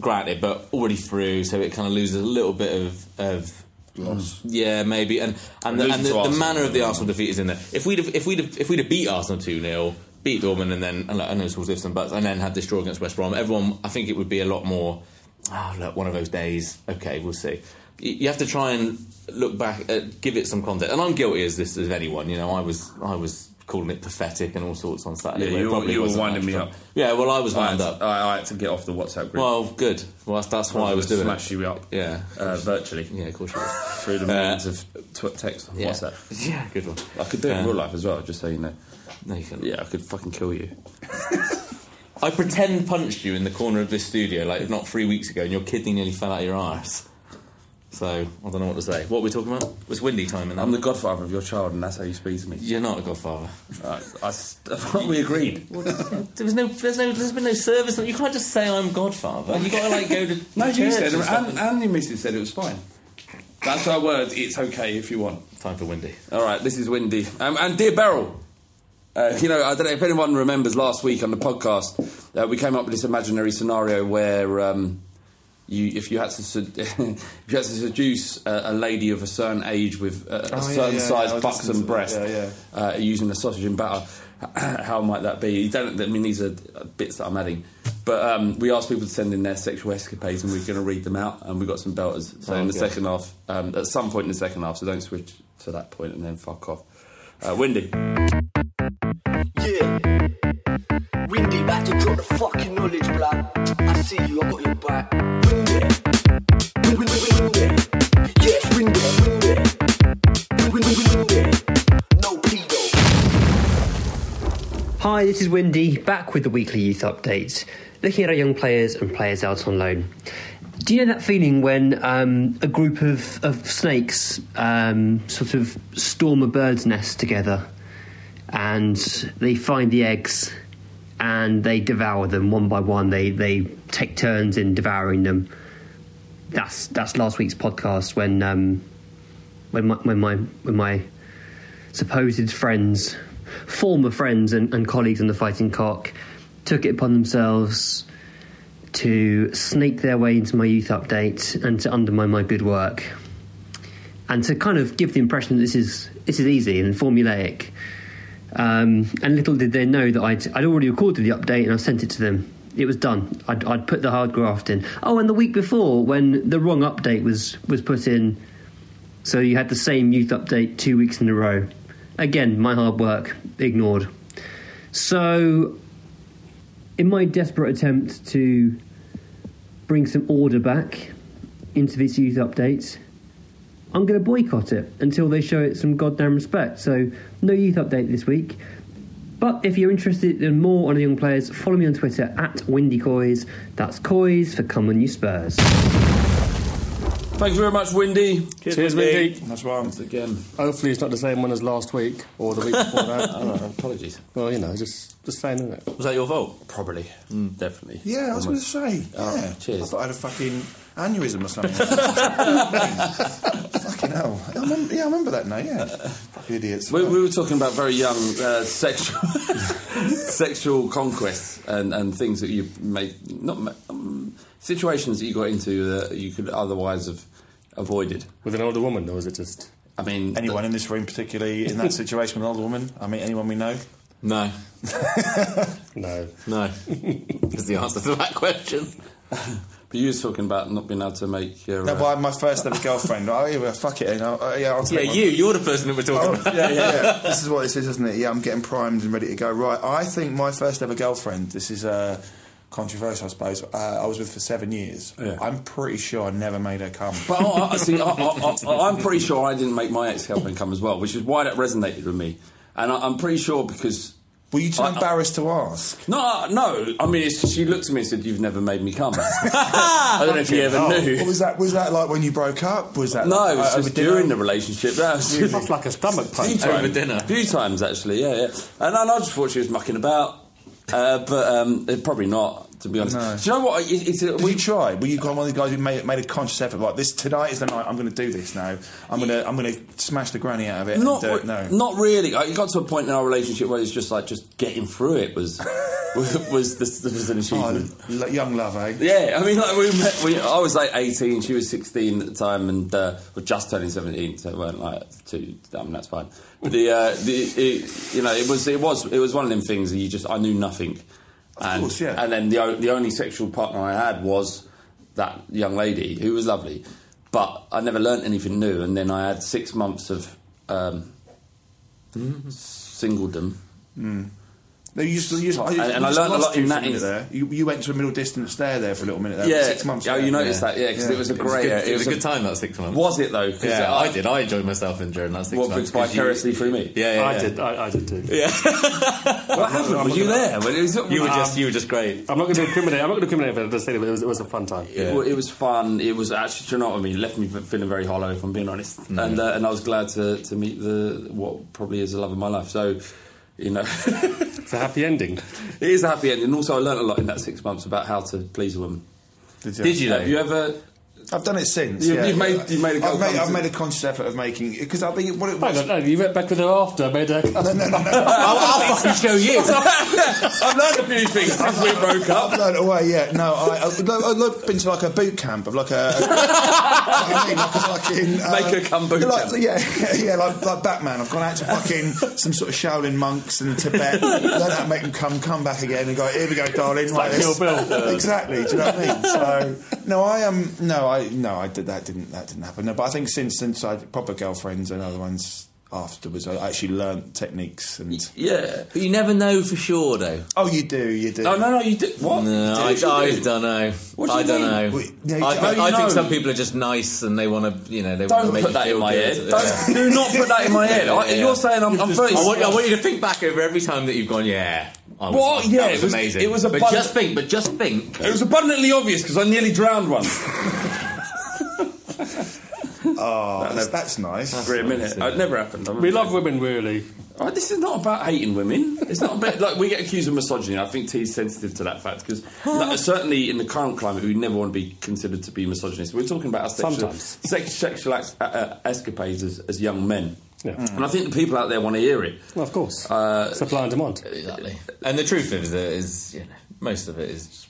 C: granted, but already through, so it kind of loses a little bit of. of
E: Loss.
C: yeah, maybe, and and, the, and the, the manner of the Arsenal defeat is in there. If we'd have, if we'd have, if we'd have beat Arsenal two 0 beat Dortmund, and then and look, I know it's all ifs and buts, and then had this draw against West Brom, everyone, I think it would be a lot more. Oh, look, one of those days. Okay, we'll see. You, have to try and look back, uh, give it some context, and I'm guilty as this as anyone. You know, I was I was calling it pathetic and all sorts on Saturday.
A: Yeah, you were- you were winding me up.
C: Yeah, well, I was
A: I
C: wound up.
A: I, I had to get off the WhatsApp group.
C: Well, good. Well, that's, that's why I was doing
A: smash
C: it.
A: you up.
C: Yeah,
A: uh, virtually
C: yeah, of course you <laughs>
A: through the
C: Uh,
A: means of tw- text on
C: Yeah.
A: WhatsApp. <laughs>
C: Yeah, good one.
A: I could do it in
C: Uh,
A: real life as well, just so you know.
C: No, you can.
A: Yeah, I could fucking kill you. <laughs>
C: I pretend punched you in the corner of this studio like not three weeks ago, and your kidney nearly fell out of your arse. So I don't know what to say. What are we talking about? It's windy time, and
A: I'm the godfather of your child, and that's how you speak to me.
C: You're not a godfather.
A: Uh, I, I, <laughs> we agreed. <laughs>
C: There was no, there's no, there's been no service. You can't just say I'm godfather. You got to like go to. <laughs>
A: No, you
C: church
A: said,
C: and stuff
A: and, and your missus said it was fine. That's our word. It's okay if you want.
C: Time for windy.
A: All right, this is Windy. Um, and Dear Beryl, uh, you know, I don't know if anyone remembers last week on the podcast, uh, we came up with this imaginary scenario where um, you, if you had to, sed- <laughs> if you had to seduce a, a lady of a certain age with uh,
E: Oh,
A: a
E: yeah,
A: certain
E: yeah,
A: size
E: yeah,
A: buxom
E: listening
A: breast,
E: that, yeah,
A: Uh, using a sausage and batter, <clears throat> how might that be? You don't, I mean, these are bits that I'm adding. But um, we asked people to send in their sexual escapades, and we're going to read them out. And we've got some belters. So
C: Oh,
A: in the
C: okay.
A: second half, um, at some point in the second half, so don't switch to that point and then fuck off. Uh, Windy.
F: Yeah. Windy, back to drop the fucking knowledge, blood. I see you, I got your back.
G: Is Windy, back with the weekly youth updates, looking at our young players and players out on loan. Do you know that feeling when um, a group of, of snakes um, sort of storm a bird's nest together and they find the eggs and they devour them one by one? They, they take turns in devouring them. That's, that's last week's podcast when, um, when, my, when, my, when my supposed friends, former friends and, and colleagues in the Fighting Cock, took it upon themselves to snake their way into my youth update and to undermine my good work, and to kind of give the impression that this is this is easy and formulaic. Um, and little did they know that I'd, I'd already recorded the update and I sent it to them. It was done. I'd, I'd put the hard graft in. Oh, and the week before, when the wrong update was was put in, so you had the same youth update two weeks in a row. Again, my hard work ignored. So, in my desperate attempt to bring some order back into this youth update, I'm going to boycott it until they show it some goddamn respect. So, no youth update this week. But if you're interested in more on the young players, follow me on Twitter at WindyCoys. That's Coys for Come On You Spurs.
A: Thank you very much, Windy.
B: Cheers, Windy.
E: That's why I'm
A: Once again.
B: Hopefully, it's not the same one as last week or the week before that. <laughs>
A: Oh, apologies.
B: well, you know, just just saying, isn't it?
C: Was that your vote?
A: Probably. Mm. Definitely.
E: Yeah, I was going to say.
A: Oh,
E: yeah.
A: cheers.
E: I thought I had a fucking aneurysm or something. <laughs> fucking hell. I remember, yeah, I remember that now, yeah. Fucking idiots.
A: We, we were talking about very young uh, sexual <laughs> sexual conquests and, and things that you made not um, situations that you got into that you could otherwise have avoided.
B: With an older woman, or was it just?
A: I mean,
E: anyone in this room, particularly in that situation with an older woman? I mean, anyone we know?
C: No, <laughs>
B: No.
C: no. Is the answer to that question.
A: But you was talking about not being able to make your.
E: No,
A: uh,
E: but my first ever girlfriend. Oh, yeah, well, fuck it. You know, uh, yeah, I'll
C: Yeah,
E: take my-
C: you. You're the person that we're talking
E: Oh,
C: about.
E: yeah, yeah, yeah. <laughs> this is what this is, isn't it? Yeah, I'm getting primed and ready to go. Right, I think my first ever girlfriend. This is uh, controversial, I suppose. Uh, I was with for seven years.
A: Yeah.
E: I'm pretty sure I never made her come.
A: But I, I, see, I, I, I, I'm pretty sure I didn't make my ex-girlfriend come as well, which is why that resonated with me. And I, I'm pretty sure because
E: Were you too
A: I- I-
E: embarrassed to ask?
A: no, no. I mean, it's, she looked at me and said, "You've never made me come." <laughs> I don't know if you ever
E: Oh,
A: knew.
E: what was that? Was that like when you broke up? Was that
A: No, it was
E: uh,
A: just during the relationship. That was
B: That's like a stomach
A: few
B: punch.
C: Over dinner.
A: A few times actually, yeah, yeah. And I, I just thought she was mucking about, uh, but um, probably not. To be honest,
E: No.
A: do you know what? It, it's a,
E: Did
A: we,
E: you try? Were you one of the guys who made, made a conscious effort? Like this tonight is the night. I'm going to do this now. I'm going to I'm going to smash the granny out of it.
A: not
E: and, uh,
A: re-
E: no.
A: not really. It got to a point in our relationship where it's just like just getting through it was <laughs> was, this, was an
E: Oh,
A: achievement.
E: l- young love, eh?
A: Yeah, I mean, like we met. We, I was like eighteen, she was sixteen at the time, and uh, was just turning seventeen, so it weren't like too. I mean, that's fine. But the, uh, the it, you know, it was it was it was one of them things that you just I knew nothing, and
E: course, yeah.
A: and then the the only sexual partner I had was that young lady who was lovely, but I never learnt anything new, and then I had six months of um, singledom.
E: No, you used to, you used, I,
A: And- and I learned a lot in
E: you for
A: that
E: there. You, you went to a middle distance stare there for a little minute there.
A: Yeah,
E: six months.
A: Oh,
E: there.
A: you noticed
E: Yeah.
A: that? Yeah, because
E: Yeah.
A: it was a
C: It was, a
A: great.
C: good, it was a good time that six months.
A: Was it though?
C: Yeah,
A: I,
C: I did. I enjoyed myself in during that six
A: What,
C: months. 'cause you-
A: vicariously through me?
C: Yeah, yeah,
B: I did. I, I did too. Yeah. <laughs>
A: What happened? Were you there? When it was,
C: You were just, you were just great.
B: I'm not going to incriminate. I'm not going to incriminate, but just say that it was, it was a fun time.
A: It, wa- it was fun. It was actually, do you know what I mean? Left me feeling very hollow, if I'm being honest.
C: Mm.
A: And uh, and I was glad to, to meet the what probably is the love of my life. So, you know, <laughs>
B: It's a happy ending.
A: it is a happy ending. And also, I learned a lot in that six months about how to please a woman.
E: Did you?
C: Did you though?
A: Have you ever?
E: I've done it since.
A: You-
E: yeah.
A: you've made- you've made a
E: I've made, I've made a conscious effort of making because I think what it
B: Hang on, no, you went back with her after, made a.
E: No, no, no, no. <laughs>
C: I'll, I'll fucking show you. <laughs>
A: I've learned a few things since we broke up.
E: I've learned away, yeah. No, I, I, I've I've been to like a boot camp of like a. I mean, <laughs> like a fucking. uh,
A: Make her come boot
E: like,
A: camp.
E: Yeah, yeah, like, like Batman. I've gone out to fucking some sort of Shaolin monks in Tibet, learn how to make them come, come back again and go, here we go, darling.
B: like
E: this.
B: Kill Bill.
E: exactly, do you know what I mean? So, no, I Um, no, I, no, I did that. Didn't that didn't happen? No, but I think since since I had proper girlfriends and other ones afterwards, I actually learnt techniques and.
A: Yeah.
C: But you never know for sure, though.
E: Oh, you do, you do.
A: No, no, no. You do. What?
C: No, I,
A: you
C: I
A: do?
C: don't know.
A: What do you
C: I don't
A: mean?
C: know.
E: Yeah,
C: I, think,
A: oh,
C: I think
A: know.
C: some people are just nice and they want to, you know, they want to
A: Don't
C: make
A: put that in my
C: good.
A: head. Don't, <laughs> do not put that in my head. I,
C: Yeah.
A: You're saying I'm, I'm 30.
C: I want, I want you to think back over every time that you've gone, yeah. I was,
A: What?
C: That
A: Yeah,
C: was,
A: it was-
C: amazing.
A: it was
C: But
A: abundant-
C: just think, but just think.
A: It was abundantly obvious because I nearly drowned once. <laughs>
E: Oh, that's, that's nice.
A: For a minute. It never happened.
B: We love women, really.
A: Oh, this is not about hating women. It's not about like we get accused of misogyny. I think T's sensitive to that fact because <laughs> certainly in the current climate, we never want to be considered to be misogynist. We're talking about our sexual,
B: Sometimes.
A: sex, sexual ex- uh, uh, escapades as, as young men,
B: Yeah.
A: and I think the people out there want to hear it.
B: Well, of course.
A: Uh,
B: Supply and demand.
C: Exactly. And the truth is, that is you know, most of it is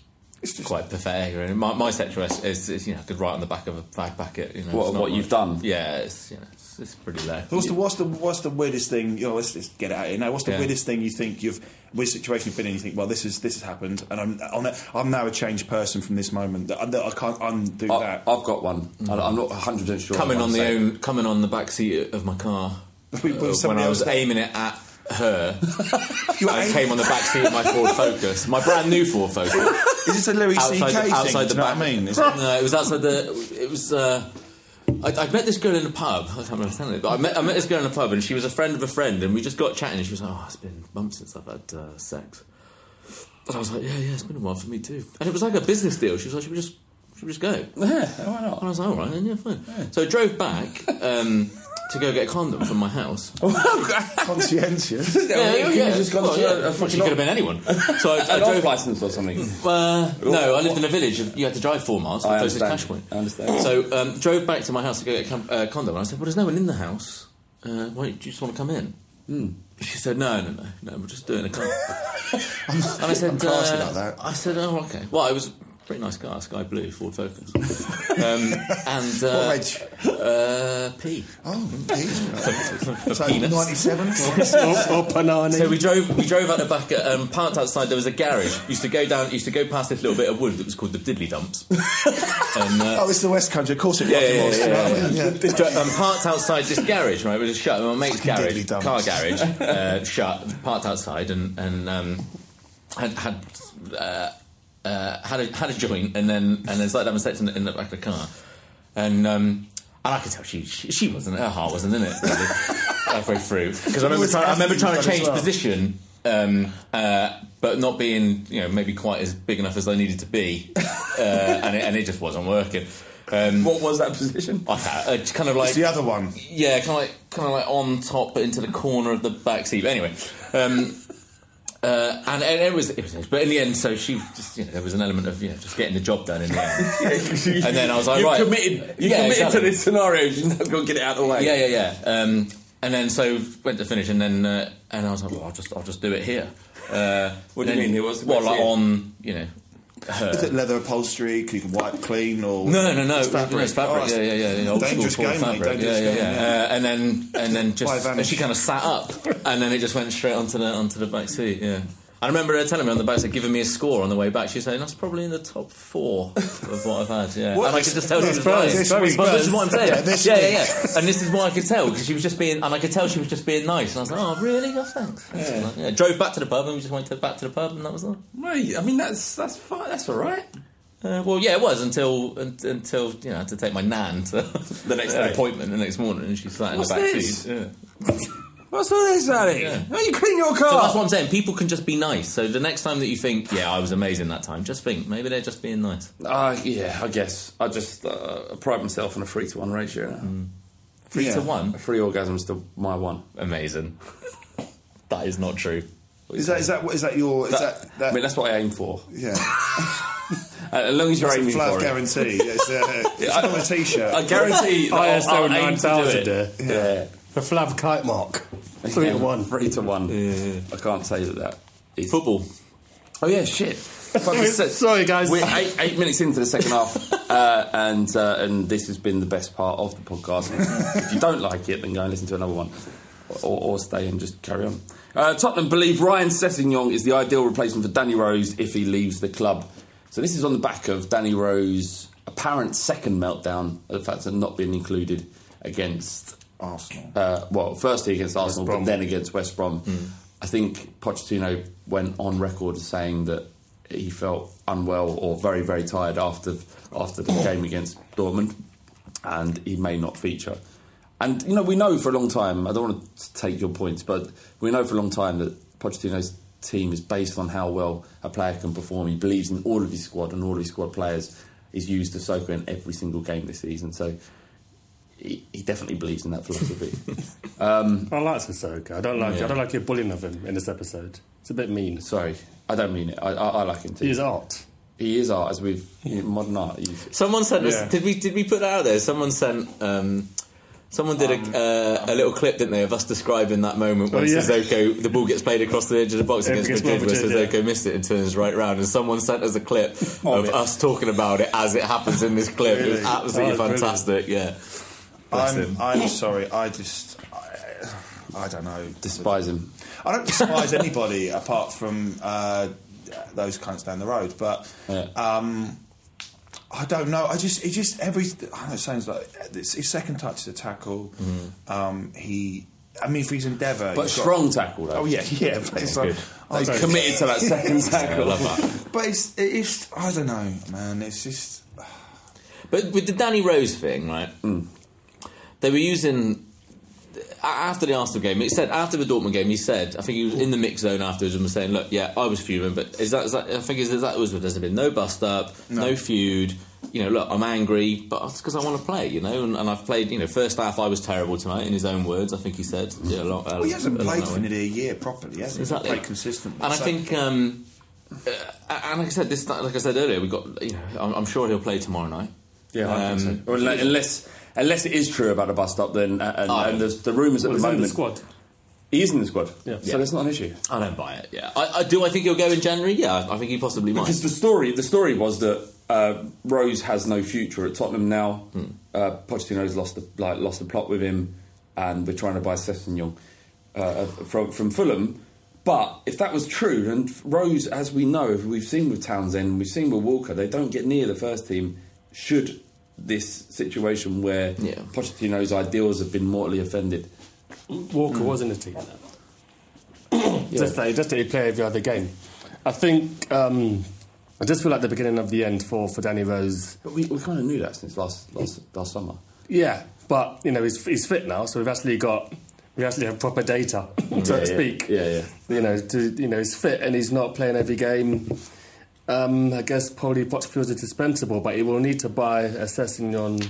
C: quite pathetic. Really. My, my sexual is, is, is, you know, I could write on the back of a fag packet. You know,
A: What- what you've done?
C: Yeah, it's, you know, it's, it's pretty low.
E: What's the what's the what's the weirdest thing? You know, let's, let's get it out here now. What's the
C: Yeah.
E: weirdest thing you think you've weird situation you've been in? You think, well, this is this has happened, and I'm on it, I'm now a changed person from this moment. That, that I can't undo
A: I,
E: that.
A: I've got one. I, I'm not 100 percent sure.
C: coming on the own, coming on the back seat of my car
E: We-
C: uh, when I was aiming it at her.
E: You
C: I came on the back seat of my Ford Focus, my brand new Ford Focus.
E: Is this a Louis
C: outside
E: C.K. thing?
C: outside
E: Do
C: the
E: you know
C: back.
E: what I mean? Is
C: no, it was outside the. It was. Uh, I, I met this girl in a pub. I can't remember telling it, but I met, I met this girl in a pub, and she was a friend of a friend, and we just got chatting. And she was like, "Oh, it's been months since I've had uh, sex." And I was like, "Yeah, yeah, it's been a while for me too." And it was like a business deal. She was like, "Should we just, should we just go?"
A: Yeah, why not?
C: And I was like, "All right, then, yeah, fine." So I drove back um, to go get a condom from my house. <laughs>
E: conscientious? <laughs>
A: Yeah, you just gone
C: Well, yeah.
A: a- a
C: She could have been anyone. <laughs> So I, I drove.
A: license or something.
C: Uh, no, I lived in a village. You had to drive four miles to
A: I
C: the closest
A: understand.
C: cash point.
A: I understand.
C: So um, drove back to my house to go get a com- uh, condom, and I said, "Well, there's no one in the house. Uh, why do you just want to come in?"
A: Hmm.
C: She said, "No, no, no, no. We're just doing a condom." and I said,
E: I'm
C: uh,
E: like that.
C: I said, "Oh, okay." Well, I was a pretty nice car, sky blue Ford Focus, <laughs> um, and uh,
E: What reg?
C: uh, P
E: Oh, geez.
C: for
E: so 97? <laughs>
B: or, or Panani.
C: So we drove. We drove out the back. At, um, parked outside. There was a garage. Used to go down. Used to go past this little bit of wood that was called the Diddley Dumps. <laughs> and, uh,
E: Oh, it's the West Country. Of course it
C: yeah,
E: fucking
C: yeah,
E: was.
C: yeah,
E: you know
C: yeah,
E: what I
C: yeah. Dri- um, parked outside this garage, right? It was shut. My mate's
E: Fucking
C: garage, car garage, uh, shut. Parked outside and and um, had had uh, had a had a joint, and then and then started having sex in the, in the back of the car, and. Um, and I could tell she, she she wasn't her heart wasn't in it really, <laughs> halfway through because I remember trying, I remember trying to change
E: well.
C: position um, uh, but not being you know maybe quite as big enough as I needed to be uh, and, it, and it just wasn't working um,
A: What was that position?
C: I had, uh, kind of like
E: It's the other one.
C: yeah, kind of like kind of like on top, but into the corner of the back seat. But anyway, um, uh, and, and it was, it was, but in the end, so she just, you know, there was an element of you know just getting the job done in the end. <laughs> And then I was like,
A: you
C: right.
A: committed. You
C: Yeah,
A: committed
C: exactly.
A: to this scenario. You now go get it out of the way.
C: Yeah, yeah, yeah. Um, and then so went to finish, and then uh, and I was like, well, I'll just I'll just do it here. Uh, <laughs>
A: What do you mean? It was-
C: well, like on you know. Her.
E: Is it leather upholstery? Can you can wipe clean or
C: No, no, no.
E: It's
C: Fabric. It's fabric.
E: Oh,
C: yeah, yeah, yeah. yeah. Old
E: Dangerous
C: school
E: game, mate.
C: fabric.
E: Dangerous
C: yeah, yeah,
E: game,
C: yeah.
E: yeah.
C: Uh, and then and then just
E: vanish?
C: she kind of sat up, and then it just went straight onto the onto the back seat. Yeah. I remember her telling me on the bus, like, giving me a score on the way back. She was saying that's probably in the top four of what I've had. Yeah, and I could just tell she was right.
B: it's
C: But this is what I'm saying.
E: Yeah,
C: Yeah,
E: this
C: yeah,
E: week.
C: yeah, And this is why I could tell because she was just being, and I could tell she was just being nice. And I was like, oh, really? Oh, thanks. Yeah. yeah. Drove back to the pub and we just went to, back to the pub and that was all.
A: Right. I mean, that's that's fine. That's all right.
C: Uh, well, yeah, it was until un- until you know I had to take my nan to the next <laughs>
A: Yeah.
C: appointment the next morning, and she sat in
A: What's
C: the back
A: this?
C: seat. Yeah. <laughs>
A: What's all this, Daddy?
C: Yeah.
A: Why you clean your car?
C: So that's what I'm saying. People can just be nice. So the next time that you think, yeah, I was amazing that time, just think maybe they're just being nice.
A: Uh, yeah, I guess. I just uh, pride myself on a three to one ratio. now.
C: Three
E: Yeah.
C: to
A: A
C: one,
A: free orgasm's to my one.
C: amazing. <laughs> that is not true.
E: Is that is that is that your is
A: That-
E: that, that
A: I mean, that's what I aim for.
E: yeah? <laughs>
A: As long as you're
E: It's a
A: aiming
E: flat
A: for it.
E: guarantee. It's, uh, <laughs> it's
A: I-
E: on a t-shirt.
A: I guarantee
B: ISO
A: I'll, I'll aim to
B: 9000
A: it.
B: there.
A: Yeah.
B: The Flav kite mark. Three to one.
A: Three to one. I can't say that that is.
C: Football.
A: Oh yeah, shit. Fucking <laughs>
B: Sorry, guys.
A: We're eight, eight minutes into the second half, uh, and uh, and this has been the best part of the podcast. if you don't like it, then go and listen to another one, or, or stay and just carry on. Uh, Tottenham believe Ryan Sessegnon is the ideal replacement for Danny Rose if he leaves the club. So this is on the back of Danny Rose's apparent second meltdown, the fact of not being included against
E: Arsenal.
A: uh, well, firstly against Arsenal, but then against West Brom. I think Pochettino went on record saying that he felt unwell or very, very tired after after the game against Dortmund, and he may not feature. And you know, we know for a long time. I don't want to take your points, but we know for a long time that Pochettino's team is based on how well a player can perform. He believes in all of his squad and all of his squad players. He's used Sissoko in every single game this season, so he, he definitely believes in that philosophy. <laughs>
B: I like Sissoko. I don't like. I don't like your bullying of him in this episode. It's a bit mean.
A: Sorry, I don't mean it. I, I, I like him too.
B: He is art.
A: He is art, as we've you know, modern art. He's,
C: Someone sent
B: Yeah.
C: us. Did we did we put that out there? Someone sent. Um, someone did a, uh, a little clip, didn't they, of us describing that moment when
B: Oh, yeah.
C: Sissoko the ball gets played across the edge of the box against
B: against
C: Madrid, where
B: Madrid,
C: Sissoko
B: yeah.
C: missed it and turns right round. And someone sent us a clip of
A: it.
C: us talking about it as it happens in this clip. It was absolutely
B: Oh, brilliant.
C: fantastic. Yeah. Bless.
E: I'm, I'm sorry. I just I, I don't know.
A: despise him.
E: I don't despise anybody apart from uh, those cunts down the road. But
A: Yeah.
E: um, I don't know. I just it just every I know it sounds like it's, his second touch is a tackle. Um, he. I mean, for his endeavour,
A: But
E: he's got-
A: strong tackle, though.
E: Oh yeah, yeah. But it's like, oh,
A: He's committed to that second <laughs> tackle.
C: that.
E: But it's it's I don't know, man. It's just
C: But with the Danny Rose thing, right? They were using after the Arsenal game. It said after the Dortmund game, he said, I think he was in the mix zone afterwards and was saying, "Look, yeah, I was fuming, but is that, is that I think is that was there's been no bust up, no, feud. You know, look, I'm angry, but it's because I want to play. You know, and, and I've played. You know, first half I was terrible tonight, in his own words. I think he said. Yeah, a lot, earlier.
E: well, he hasn't played for nearly a year properly, has he? He's
C: Exactly.
E: played consistently.
C: And I think, um, uh, and like I said, this like I said earlier, we got. You know, I'm, I'm sure he'll play tomorrow night.
A: Yeah, I
C: Um,
A: think so. Or unless, unless unless it is true about the bus stop, then uh, and,
C: Oh.
A: and there's the rumours at
B: Well,
A: the
B: he's in
A: moment.
B: the squad.
A: He is in the squad,
B: Yeah.
A: so that's not an issue.
C: I don't buy it. Yeah, I, I do. I think he'll go in January. Yeah, I think he possibly might.
A: Because the story, the story was that uh, Rose has no future at Tottenham now.
C: Hmm.
A: Uh, Pochettino's lost the like lost the plot with him, and we're trying to buy Sessegnon uh, from from Fulham. But if that was true, and Rose, as we know, if we've seen with Townsend, we've seen with Walker, they don't get near the first team. Should this situation where
C: Yeah.
A: Pochettino's ideals have been mortally offended?
B: Walker was in the team. <coughs> Just that, just that he played every other game. I think. Um, I just feel like the beginning of the end for, for Danny Rose.
A: But we, we kind of knew that since last last, last summer.
B: Yeah, but you know he's, he's fit now, so we've actually got we actually have proper data, so
A: Yeah, <laughs>
B: to
A: yeah.
B: speak.
A: Yeah, yeah.
B: You know, to, you know he's fit and he's not playing every game. Um, I guess probably is dispensable, but he will need to buy a Sessegnon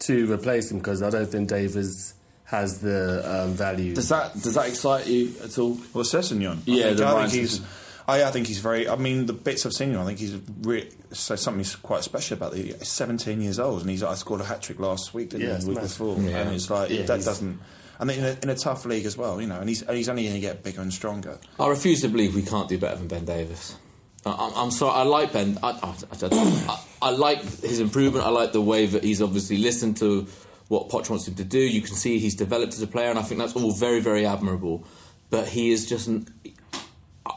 B: to replace him because I don't think Davies has the um, value.
A: Does that does that excite you at all?
E: Well, Sessegnon.
A: Yeah,
E: I think,
A: the
E: I think he's. I, I think he's very. I mean, the bits I've seen him, I think he's re- so something quite special about the. He's 17 years old, and he's. I scored a hat trick last week, didn't
B: Yeah,
E: he? week
B: mad.
E: before,
C: Yeah.
E: and it's like
B: Yeah,
E: that doesn't. And then in a, in a tough league as well, you know, and he's and he's only going to get bigger and stronger.
C: I refuse to believe we can't do better than Ben Davies. I, I'm, I'm sorry. I like Ben. I, I, <coughs> I, I, like his improvement. I like the way that he's obviously listened to what Poch wants him to do. You can see he's developed as a player, and I think that's all very, very admirable. But he is just. An,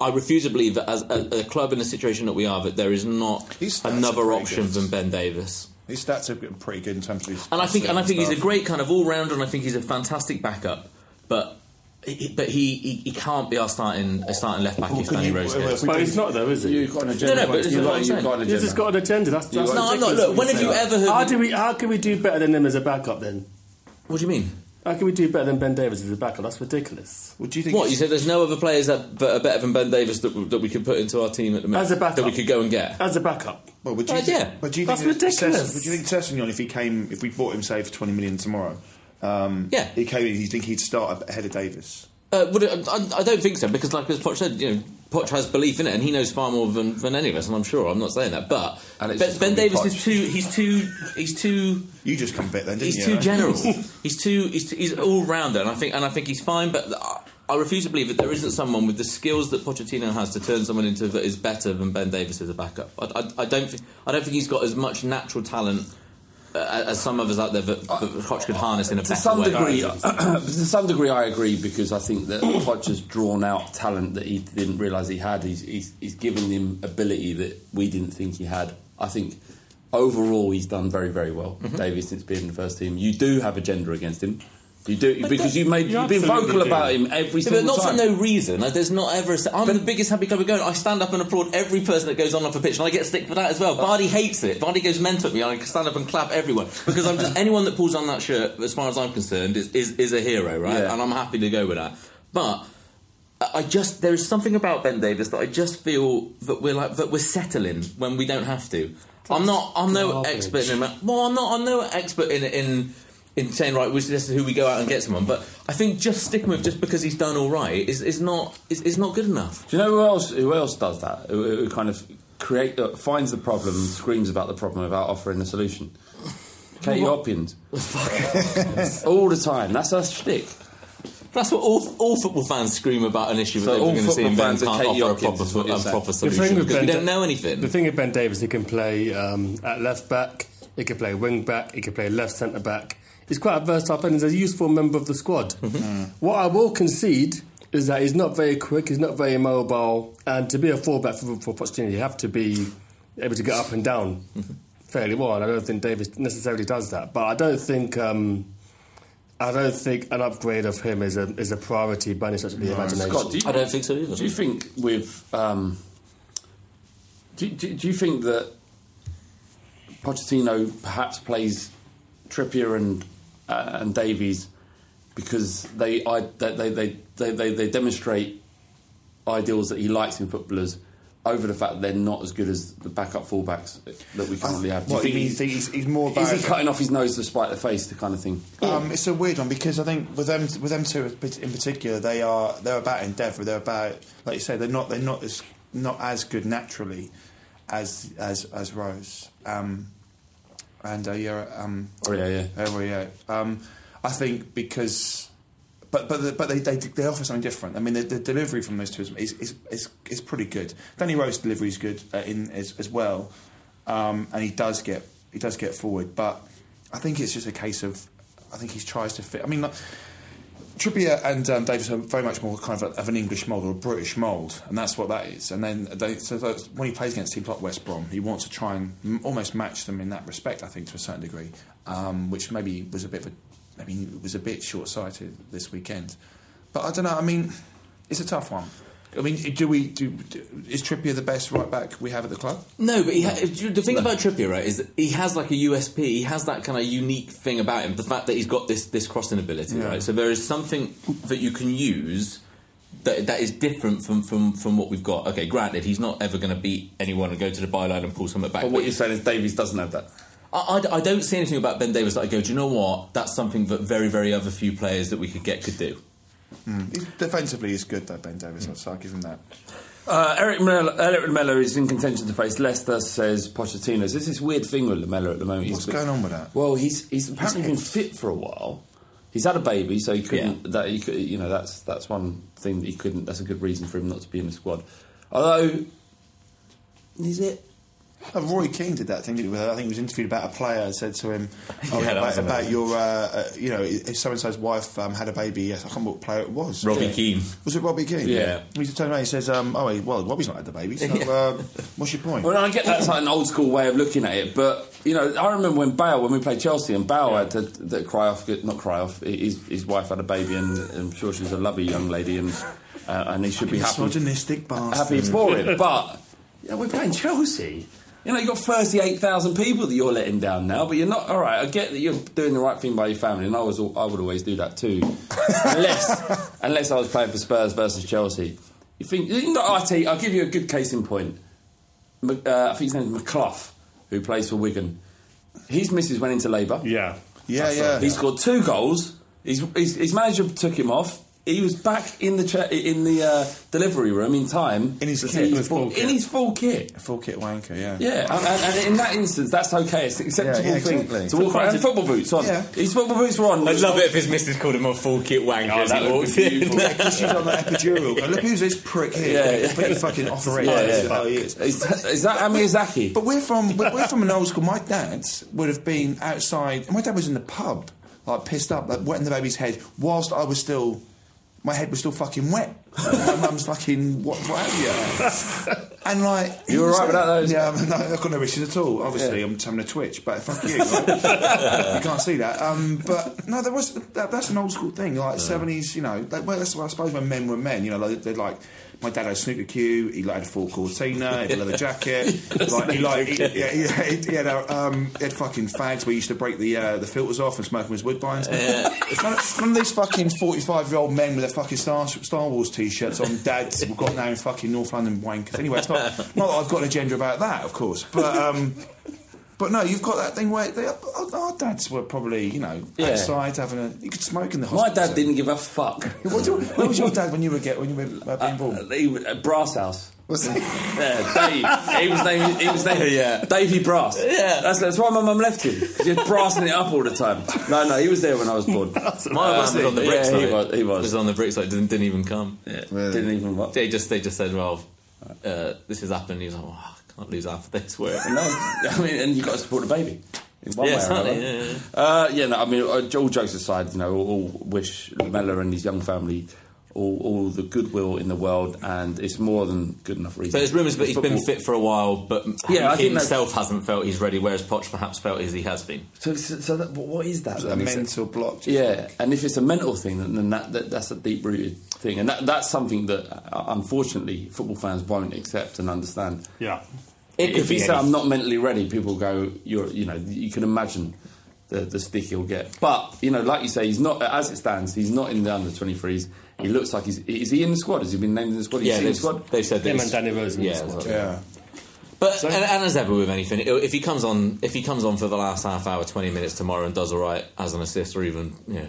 C: I refuse to believe that as a, a club in the situation that we are, that there is not another option
E: good.
C: than Ben Davies.
E: His stats are pretty good in terms of his.
C: And I think, and I think he's a great kind of all rounder, and I think he's a fantastic backup. But, he, but he, he, he can't be our starting a starting left back
E: Well,
C: if
E: can
C: Danny
E: you-
C: Rose
E: well,
C: goes.
E: if
B: But he's not though, is he?
A: You've got an agenda.
C: No, no, but this is
A: you've got,
C: I'm
A: you've got an
B: He's
A: agenda.
B: just got an agenda. That's, that's
C: No, no,
B: ridiculous
C: look, when have you ever heard
B: How do we? How can we do better than him as a backup then?
C: What do you mean?
B: How can we do better than Ben Davies as a backup? That's ridiculous.
E: Would you think?
C: What you said? There's no other players that, that are better than Ben Davies that, that we could put into our team at the minute
B: As a backup.
C: that we could go and get.
B: As a backup,
E: Well, would you
C: Uh,
E: think,
C: yeah.
E: But do you
B: That's
E: think
B: ridiculous.
E: Sess- would you think Sessegnon, if he came, if we bought him, say, for twenty million tomorrow, um,
C: Yeah.
E: he came, in, you think he'd start ahead of Davies?
C: Uh, would it, I, I don't think so because, like as Poch said, you know, Poch has belief in it, and he knows far more than, than any of us. And I'm sure I'm not saying that, but Ben, Ben Davies
A: Poch.
C: is too. He's too. He's too.
E: You just come bit then, didn't
C: He's
E: you?
C: too <laughs> general. he's too. He's, too, he's all rounder, and I think. And I think he's fine. But I, I refuse to believe that there isn't someone with the skills that Pochettino has to turn someone into that is better than Ben Davies as a backup. I, I, I don't think. I don't think he's got as much natural talent. Uh, as some of us out there that, that Poch could harness in a
A: to
C: better
A: some
C: way.
A: degree, <clears throat> to some degree, I agree because I think that <clears throat> Hodge has drawn out talent that he didn't realise he had. He's, he's, he's given him ability that we didn't think he had. I think overall he's done very, very well.
C: Mm-hmm.
A: Davies since being in the first team, you do have a agenda against him. You do because you made
B: you
A: you've been vocal
B: do.
A: about him every single
C: Yeah, but not
A: time.
C: for no reason. Like, there's not ever. A, I'm the biggest happy club going. I stand up and applaud every person that goes on off a pitch, and I get stick for that as well. Bardi hates it. Bardi goes mental at me. I stand up and clap everyone because I'm just anyone that pulls on that shirt, as far as I'm concerned, is is, is a hero, right?
A: Yeah.
C: And I'm happy to go with that. But I I just there is something about Ben Davies that I just feel that we're like that we're settling when we don't have to. I'm not. I'm no
B: garbage.
C: expert in. Well, I'm not. I'm no expert in in in saying right. This is who we go out and get someone. But I think just sticking with just because he's done all right is, is not is, is not good enough.
A: Do you know who else? Who else does that? Who, who kind of create uh, finds the problem, screams about the problem without offering a solution. <laughs> Katie Hopkins, <laughs> all the time. That's her shtick.
C: That's what all, all football fans scream about an issue
A: So
C: that
A: all
C: they're going to see, and
A: football
C: Ben
A: fans are
C: can't
A: Katie
C: offer a
A: Hopkins,
C: proper,
A: is what you're
C: a
A: saying.
C: proper
B: The
C: solution
B: thing with
C: because we don't know anything.
B: The thing with Ben Davies, he can play um, at left back, he can play wing back, he can play left centre back. He's quite a versatile player. He's a useful member of the squad. What I will concede is that he's not very quick, he's not very mobile, and to be a fullback for, for Pochettino, you have to be able to get up and down fairly well. And I don't think Davies necessarily does that. But I don't think. Um, I don't think an upgrade of him is a is a priority by any stretch of the imagination.
A: Scott, do you,
C: I don't think so either.
A: Do you think with um, do, do, do you think that Pochettino perhaps plays Trippier and uh, and Davies because they, I, they, they, they, they, they, demonstrate ideals that he likes in footballers over the fact that they're not as good as the backup fullbacks that we currently have. Do
E: What, you you think he's, he's more about?
A: is he cutting off his nose to spite the face, the kind of thing?
E: Um, it's a weird one because I think with them, with them two in particular, they are they're about endeavour. They're about, like you say, they're not they're not as not as good naturally as as as Rose. Um, and uh, yeah, um,
A: Oh, yeah, yeah.
E: oh, yeah. Um, I think because, but but the, but they, they they offer something different. I mean, the, the delivery from those two is is, is, is, is pretty good. Danny Rose's delivery is good uh, in as, as well, um, and he does get he does get forward. But I think it's just a case of I think he tries to fit. I mean. Like, Trippier and um, Davies are very much more kind of, a, of an English mould or a British mould, and that's what that is. And then they, so when he plays against teams like West Brom, he wants to try and m- almost match them in that respect. I think to a certain degree, um, which maybe was a bit of a, I mean, it was a bit short-sighted this weekend. But I don't know. I mean, it's a tough one. I mean, do we do, do is Trippier the best right back we have at the club?
C: No, but he ha- the thing about Trippier, right, is that he has like a USP. He has that kind of unique thing about him. The fact that he's got this this crossing ability,
E: Yeah.
C: right? So there is something that you can use that that is different from from from what we've got. Okay, granted, he's not ever going to beat anyone and go to the byline and pull something back.
A: But what you're saying is Davies doesn't have that.
C: I, I, I don't see anything about Ben Davies that I go, do you know what? That's something that very, very other few players that we could get could do.
E: He's, defensively, he's good though, Ben Davies. So I'll give him that.
A: Uh, Erik Lamela is in contention to face Leicester, says Pochettino. There's this weird thing with Lamella at the moment.
E: What's going on with that?
A: Well, he's he's apparently been fit for a while. He's had a baby, so he couldn't.
C: Yeah.
A: That he could, you know, that's that's one thing that he couldn't. That's a good reason for him not to be in the squad. Although, is it?
E: Oh, Roy Keane did that thing, didn't he? I think he was interviewed about a player and said to him, oh,
C: Yeah,
E: about, about your, uh, uh, you know, if so and so's wife um, had a baby, yes, I can't remember what player it was.
C: Robbie
E: Yeah.
C: Keane.
E: Was it Robbie Keane?
C: Yeah.
E: He turned around and says, um, oh, well, Robbie's not had the baby, so uh, what's your point?
A: Well, I get that's like an old school way of looking at it, but you know, I remember when Bale, when we played Chelsea, and Bale had to, to cry off, not cry off. His, his wife had a baby, and I'm sure she's a lovely young lady, and uh, and he should be happy,
E: Misogynistic bastard.
A: happy for it. But you know, we're playing Chelsea. You know, you've got 38,000 people that you're letting down now, but you're not. All right, I get that you're doing the right thing by your family, and I was, I would always do that too, unless, <laughs> unless I was playing for Spurs versus Chelsea. You think? You know, I'll give you a good case in point. Uh, I think his name is McClough, who plays for Wigan. His missus went into labour.
B: Yeah.
E: Yeah, yeah.
A: He scored two goals. His, his, his manager took him off. He was back in the cha- in the uh, delivery room in time
E: In his
A: to
E: kit.
A: see
E: In
A: his
E: his
A: full,
E: full kit.
A: in his full kit.
E: Full kit wanker, yeah.
A: Yeah, and, and, and in that instance, that's okay. It's an acceptable
E: Yeah, yeah,
A: thing
E: exactly.
A: to walk around in football boots on.
E: Yeah.
A: His football boots were on.
C: I'd love it if his missus called him a full kit wanker
A: Oh,
C: as
A: that
C: he
A: would
C: walks
A: be
C: in.
A: beautiful.
E: Yeah, 'cause she's on that epidural. Go, Look who's this prick here.
A: Yeah, yeah.
E: Completely fucking off the rails.
A: Yeah, yeah.
E: Oh, is.
A: Is, is that Amiyazaki?
E: But we're from we're, we're from an old school. My dad would have been outside. My dad was in the pub, like pissed up, like wetting the baby's head, whilst I was still. My head was still fucking wet. my mum's fucking what, what have you? <laughs> And like
A: You all right with that, though?
E: Yeah, no, I've got no issues at all. Obviously,
A: Yeah.
E: I'm just having a twitch, but fuck you. <laughs> you can't see that. Um, but no, there was that, that's an old school thing, like seventies. You know, like, well, that's I suppose when men were men. You know, like, they're like. My dad had a snooker cue. He like, had a full Cortina. He had a leather jacket. <laughs> like, he like, he, yeah, he, he, he had a, um, he had fucking fags where he used to break the uh, the filters off and smoke them as woodbines. None, of- none of these fucking forty five year old men with their fucking Star Star Wars t shirts on. Dads we've got now in fucking North London wankers. Anyway, it's not not that I've got an agenda about that, of course, but. Um, but no, you've got that thing where they, our, our dads were probably, you know,
A: Yeah.
E: outside having a. You could smoke in the
A: My
E: hospital.
A: dad didn't give a fuck. <laughs>
E: What do you- where was your dad when you were get when you were uh, being born?
A: Uh, he was at Brass House.
E: Was he?
A: Yeah, Dave. He was named. He was named. <laughs>
C: Yeah.
A: Davy Brass.
C: Yeah.
A: That's, that's why my mum left him. 'cause He was brassing it up all the time. No, no, he was there when I was born. <laughs>
C: My mum was on the
A: Yeah,
C: brick
A: he
C: site.
A: was- he was.
C: on the brick site. Didn't, didn't even come.
A: Yeah, Didn't even what.
C: They just they just said, well, uh, this has happened. He was like, oh, I can't lose half of this work.
A: No, I mean, and you've got to support the baby. In one
C: Yeah,
A: way or another.
C: yeah, yeah.
A: Uh, yeah, no, I mean, uh, all jokes aside, you know, all, all wish Lamela and his young family all, all the goodwill in the world, and it's more than good enough reason.
C: So there's rumours that he's been fit for a while, but
A: Yeah, I
C: he
A: think
C: himself hasn't felt he's ready, whereas Poch perhaps felt as he has been.
A: So, so, so that, what is that?
E: a
A: then? Is it-
E: mental block.
A: Yeah, and if it's a mental thing, then, then that, that that's a deep rooted thing, and that, that's something that uh, unfortunately football fans won't accept and understand.
B: Yeah.
C: It
A: if
C: be
A: you say I'm not mentally ready, people go, "You're," you know, you can imagine the the stick he'll get. But you know, like you say, he's not as it stands. He's not in the under 23s. He looks like he's is he in the squad? Has he been named in the squad? Is
C: Yeah,
A: he in the
C: they've,
A: squad?
C: they've said that
B: Him and Danny Rose in the
C: yeah,
B: squad.
C: that's.
E: Yeah.
C: But and, and as ever with anything, if he comes on, if he comes on for the last half hour, twenty minutes tomorrow, and does all right as an assist, or even you know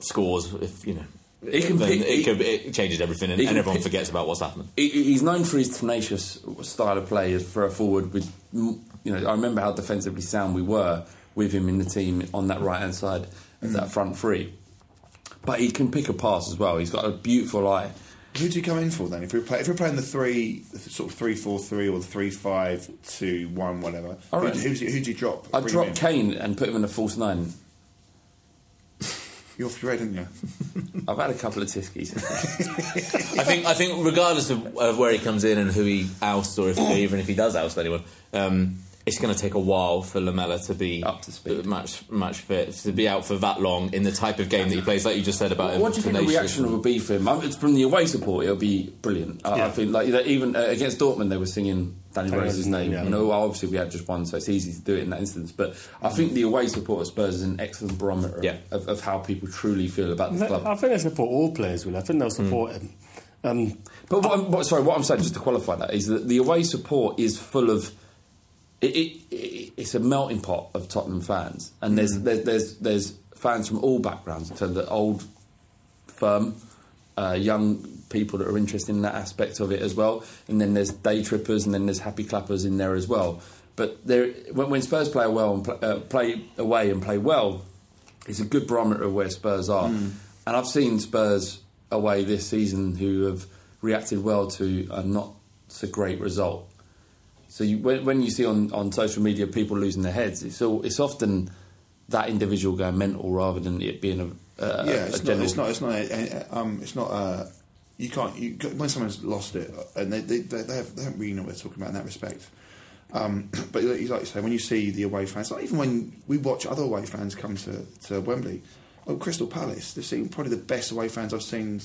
C: scores, if you know,
A: It, can
C: then
A: pick-
C: it,
A: he-
C: could, it changes everything, and,
A: he
C: and everyone
A: pick-
C: forgets about what's happening.
A: He, he's known for his tenacious style of play as for a forward. With you know, I remember how defensively sound we were with him in the team on that right hand side of that front three. But he can pick a pass as well. He's got a beautiful eye.
E: Who do you come in for then? If we're, play, if we're playing the three, sort of three four three or the three five two one, whatever. Who, who's, who do you drop?
A: I'd drop? Kane and put him in a false nine. <laughs>
E: You're off your head, haven't you? <laughs>
A: I've had a couple of tiskies. <laughs>
C: I think I think regardless of, of where he comes in and who he ousts, or if, even if he does oust anyone, um, it's going to take a while for Lamela to be
A: Up to speed.
C: match match fit, to be out for that long in the type of game that he plays, like you just said about.
A: what do you think the
C: tenacious-
A: reaction will be for him? I mean, it's from the away support, it'll be brilliant. I, I think like even uh, against Dortmund, they were singing Danny
B: Danny
A: Rose's
B: Rose's
A: name.
B: name, yeah.
A: You know, obviously we had just one, so it's easy to do it in that instance. But I think the away support of Spurs is an excellent barometer
C: Yeah.
A: of, of how people truly feel about the
B: I
A: club.
B: I think they support all players, really. I think they'll support him. Um,
A: But what, I'm, what, sorry, what I'm saying, just to qualify that, is that the away support is full of. It, it, it, it's a melting pot of Tottenham fans, and there's, there's there's there's fans from all backgrounds, in terms of old, firm, uh, young people that are interested in that aspect of it as well, and then there's day trippers, and then there's happy clappers in there as well. But there, when, when Spurs play well and play, uh, play away and play well, it's a good barometer of where Spurs are. And I've seen Spurs away this season who have reacted well to a not so great result. So you, when, when you see on, on social media people losing their heads, it's all, it's often that individual going mental rather than it being a, uh,
E: yeah,
A: a
E: not,
A: general.
E: it's not. It's not. A, a- um, it's not. Uh, you can't. You, when someone's lost it, and they they, they, they, have, they don't really know what they're talking about in that respect. Um, <clears throat> but like you say, when you see the away fans, like even when we watch other away fans come to, to Wembley, oh, Crystal Palace, they've seen probably the best away fans I've seen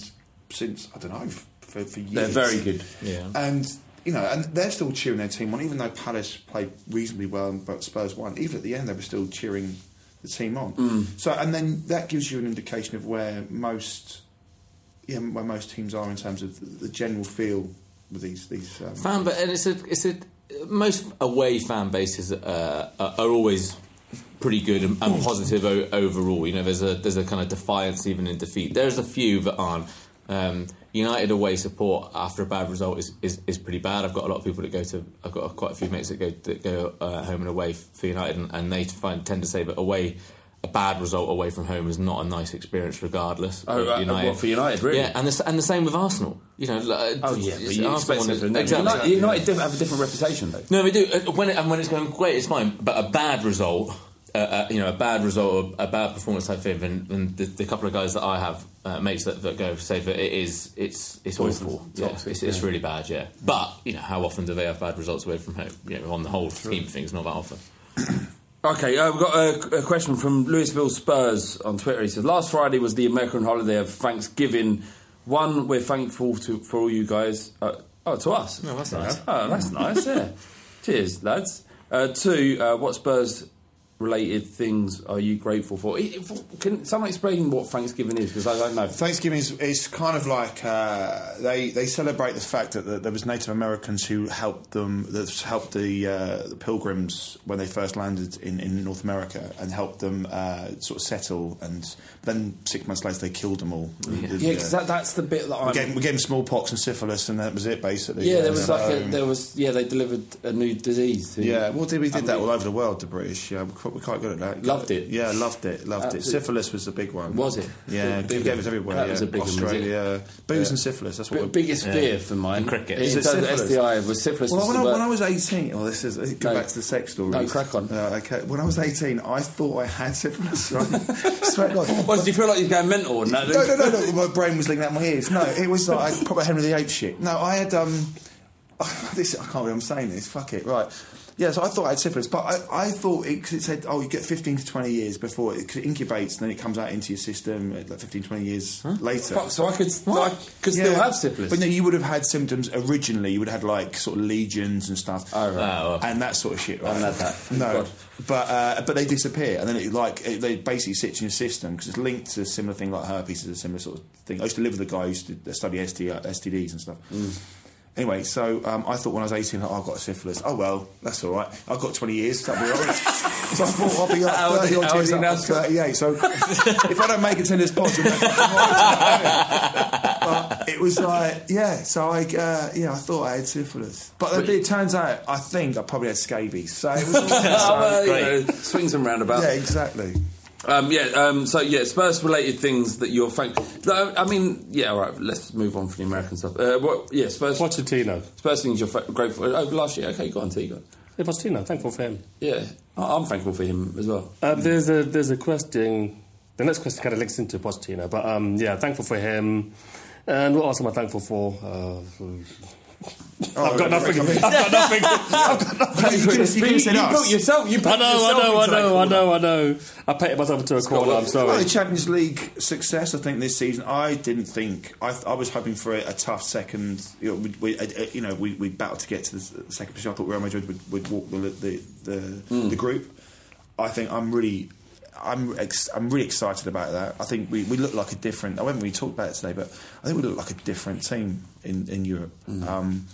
E: since I don't know for, for years.
A: They're very good.
C: Yeah.
E: and you know, and they're still cheering their team on, even though Palace played reasonably well, but Spurs won. Even at the end, they were still cheering the team on.
A: Mm.
E: So, and then that gives you an indication of where most, yeah, where most teams are in terms of the, general feel with these these. Um,
C: fan, but and it's a it's a most away fan bases uh, are, are always pretty good and, and positive o- overall. You know, there's a there's a kind of defiance even in defeat. There's a few that aren't. Um, United away support after a bad result is, is, is pretty bad. I've got a lot of people that go to. I've got quite a few mates that go that go uh, home and away for United, and, and they find tend to say that away. A bad result away from home is not a nice experience, regardless.
A: Oh,
C: of
A: right. What, for United, really?
C: Yeah, and the, and the same with Arsenal. You know, like,
A: Oh yeah, but you
C: Arsenal
A: expect something. Exactly. United, United have a different reputation, though.
C: No, we do. Uh, When it, and when it's going great, it's fine. But a bad result, uh, uh, you know, a bad result, or a bad performance type thing, and, and the, the couple of guys that I have uh, mates that, that go say that it is, it's it's
A: Poisonous,
C: awful. Yeah,
A: toxic,
C: it's, it's
A: yeah.
C: really bad. Yeah, but you know, how often do they have bad results away from home? You know, on the whole scheme of things, not that often. <clears throat>
A: Okay, uh, we've got a, a question from Louisville Spurs on Twitter. He says, Last Friday was the American holiday of Thanksgiving. One, we're thankful to, for all you guys. Uh, oh, to us?
C: Oh, that's nice.
A: Oh, that's nice, yeah. Cheers, lads. Uh, two, uh, what Spurs related things are you grateful for? I- Can someone explain what Thanksgiving is? Because I don't know.
E: Thanksgiving is, is kind of like uh, they they celebrate the fact that, that there was Native Americans who helped them that helped the, uh, the pilgrims when they first landed in, in North America and helped them uh, sort of settle and then six months later they killed them all. The- the-
A: Yeah, because that, that's the bit that
E: gave, we gave them smallpox and syphilis and that was it basically.
A: yeah, there was
E: So,
A: like a,
E: um,
A: there was yeah they delivered a new disease. To,
E: Yeah, well, we did that all over the world. The British, yeah, we're quite, we're good at that.
A: Loved it.
E: Yeah, loved it, loved it. Syphilis was the big one.
A: Was it?
E: Yeah,
A: Big
E: we gave
A: one.
E: it everywhere.
A: That
E: yeah.
A: was a big one.
E: Australia, booze
A: Yeah.
E: and syphilis. That's what.
A: B-
E: we're-
A: biggest fear for mine.
C: And cricket.
A: In
E: Is it syphilis?
A: STI was syphilis.
E: Well,
A: was
E: when
A: the
E: I, when I was 18, well, this is go
A: No.
E: back to the sex story.
A: No, crack on.
E: Uh, okay, when I was 18, I thought I had syphilis. <laughs> Right? Swear to God. <laughs>
A: Well, did you feel like you were going mental? or No,
E: No, no, no, no. My brain was linking out my ears. No, it was like proper Henry VIII shit. No, I had um. <laughs> This I can't believe I'm saying this. Fuck it. Right. Yeah, so I thought I had syphilis, but I, I thought it, cause it said, oh, you get 15 to 20 years before it, 'cause it incubates and then it comes out into your system uh, like 15, 20 years later.
A: Fuck, so I could, I could still have syphilis.
E: But no, you would have had symptoms originally. You would have had like sort of legions and stuff,
A: Oh, right.
C: Oh, well.
E: and that sort of shit. Right?
A: I haven't had that.
E: No,
A: God.
E: but uh, but they disappear, and then it like it, they basically sit in your system because it's linked to a similar thing like herpes is a similar sort of thing. I used to live with a guy who used to study ST, STDs and stuff.
A: Mm.
E: Anyway, so um, I thought when I was 18, oh, I've got syphilis. Oh, well, that's all right. I've got 20 years, that'll be all right. <laughs> so I thought I'll be like 30
A: are-
E: odd
A: old
E: years up,
A: now,
E: 38. So if I don't make it to this pod, you'll know fucking right. But it was like, yeah, so I, uh, yeah, I thought I had syphilis. But it turns out, I think I probably had scabies. So it was all <laughs> right.
A: Oh, well, you know, swings and roundabouts.
E: Yeah, exactly.
A: Um, yeah. Um, so yeah, Spurs related things that you're thank. No, I mean, yeah. All right. Let's move on from the American stuff. Uh, what? Yeah, Spurs.
B: Pochettino.
A: Spurs things you're fa- grateful. Oh, last year. Okay, go on. T. Go on.
B: Yeah, Pochettino, thankful for him.
A: Yeah, I- I'm thankful for him as well.
B: Uh, there's a there's a question. The next question kind of links into Pochettino, but um, yeah, thankful for him. And what else am I thankful for? Uh, I've got nothing. I've got nothing. I've got nothing.
E: You could have
A: You,
E: said
A: you
E: us.
A: built yourself. You
B: I
A: painted
B: know, I
A: yourself
B: know, I
A: into that
B: know, I
A: corner.
B: know, I know. I painted myself into a corner. I'm
E: Well,
B: sorry.
E: the Champions League success, I think, this season, I didn't think. I, I was hoping for a, a tough second. You know, we, we, uh, uh, you know, we, we battled to get to the s- second position. I thought Real Madrid would, would walk the the, the,
A: Hmm.
E: the group. I think I'm really. I'm ex- I'm really excited about that. I think we, we look like a different. I haven't really talked about it today, but I think we look like a different team in in Europe.
A: Hmm.
E: Um,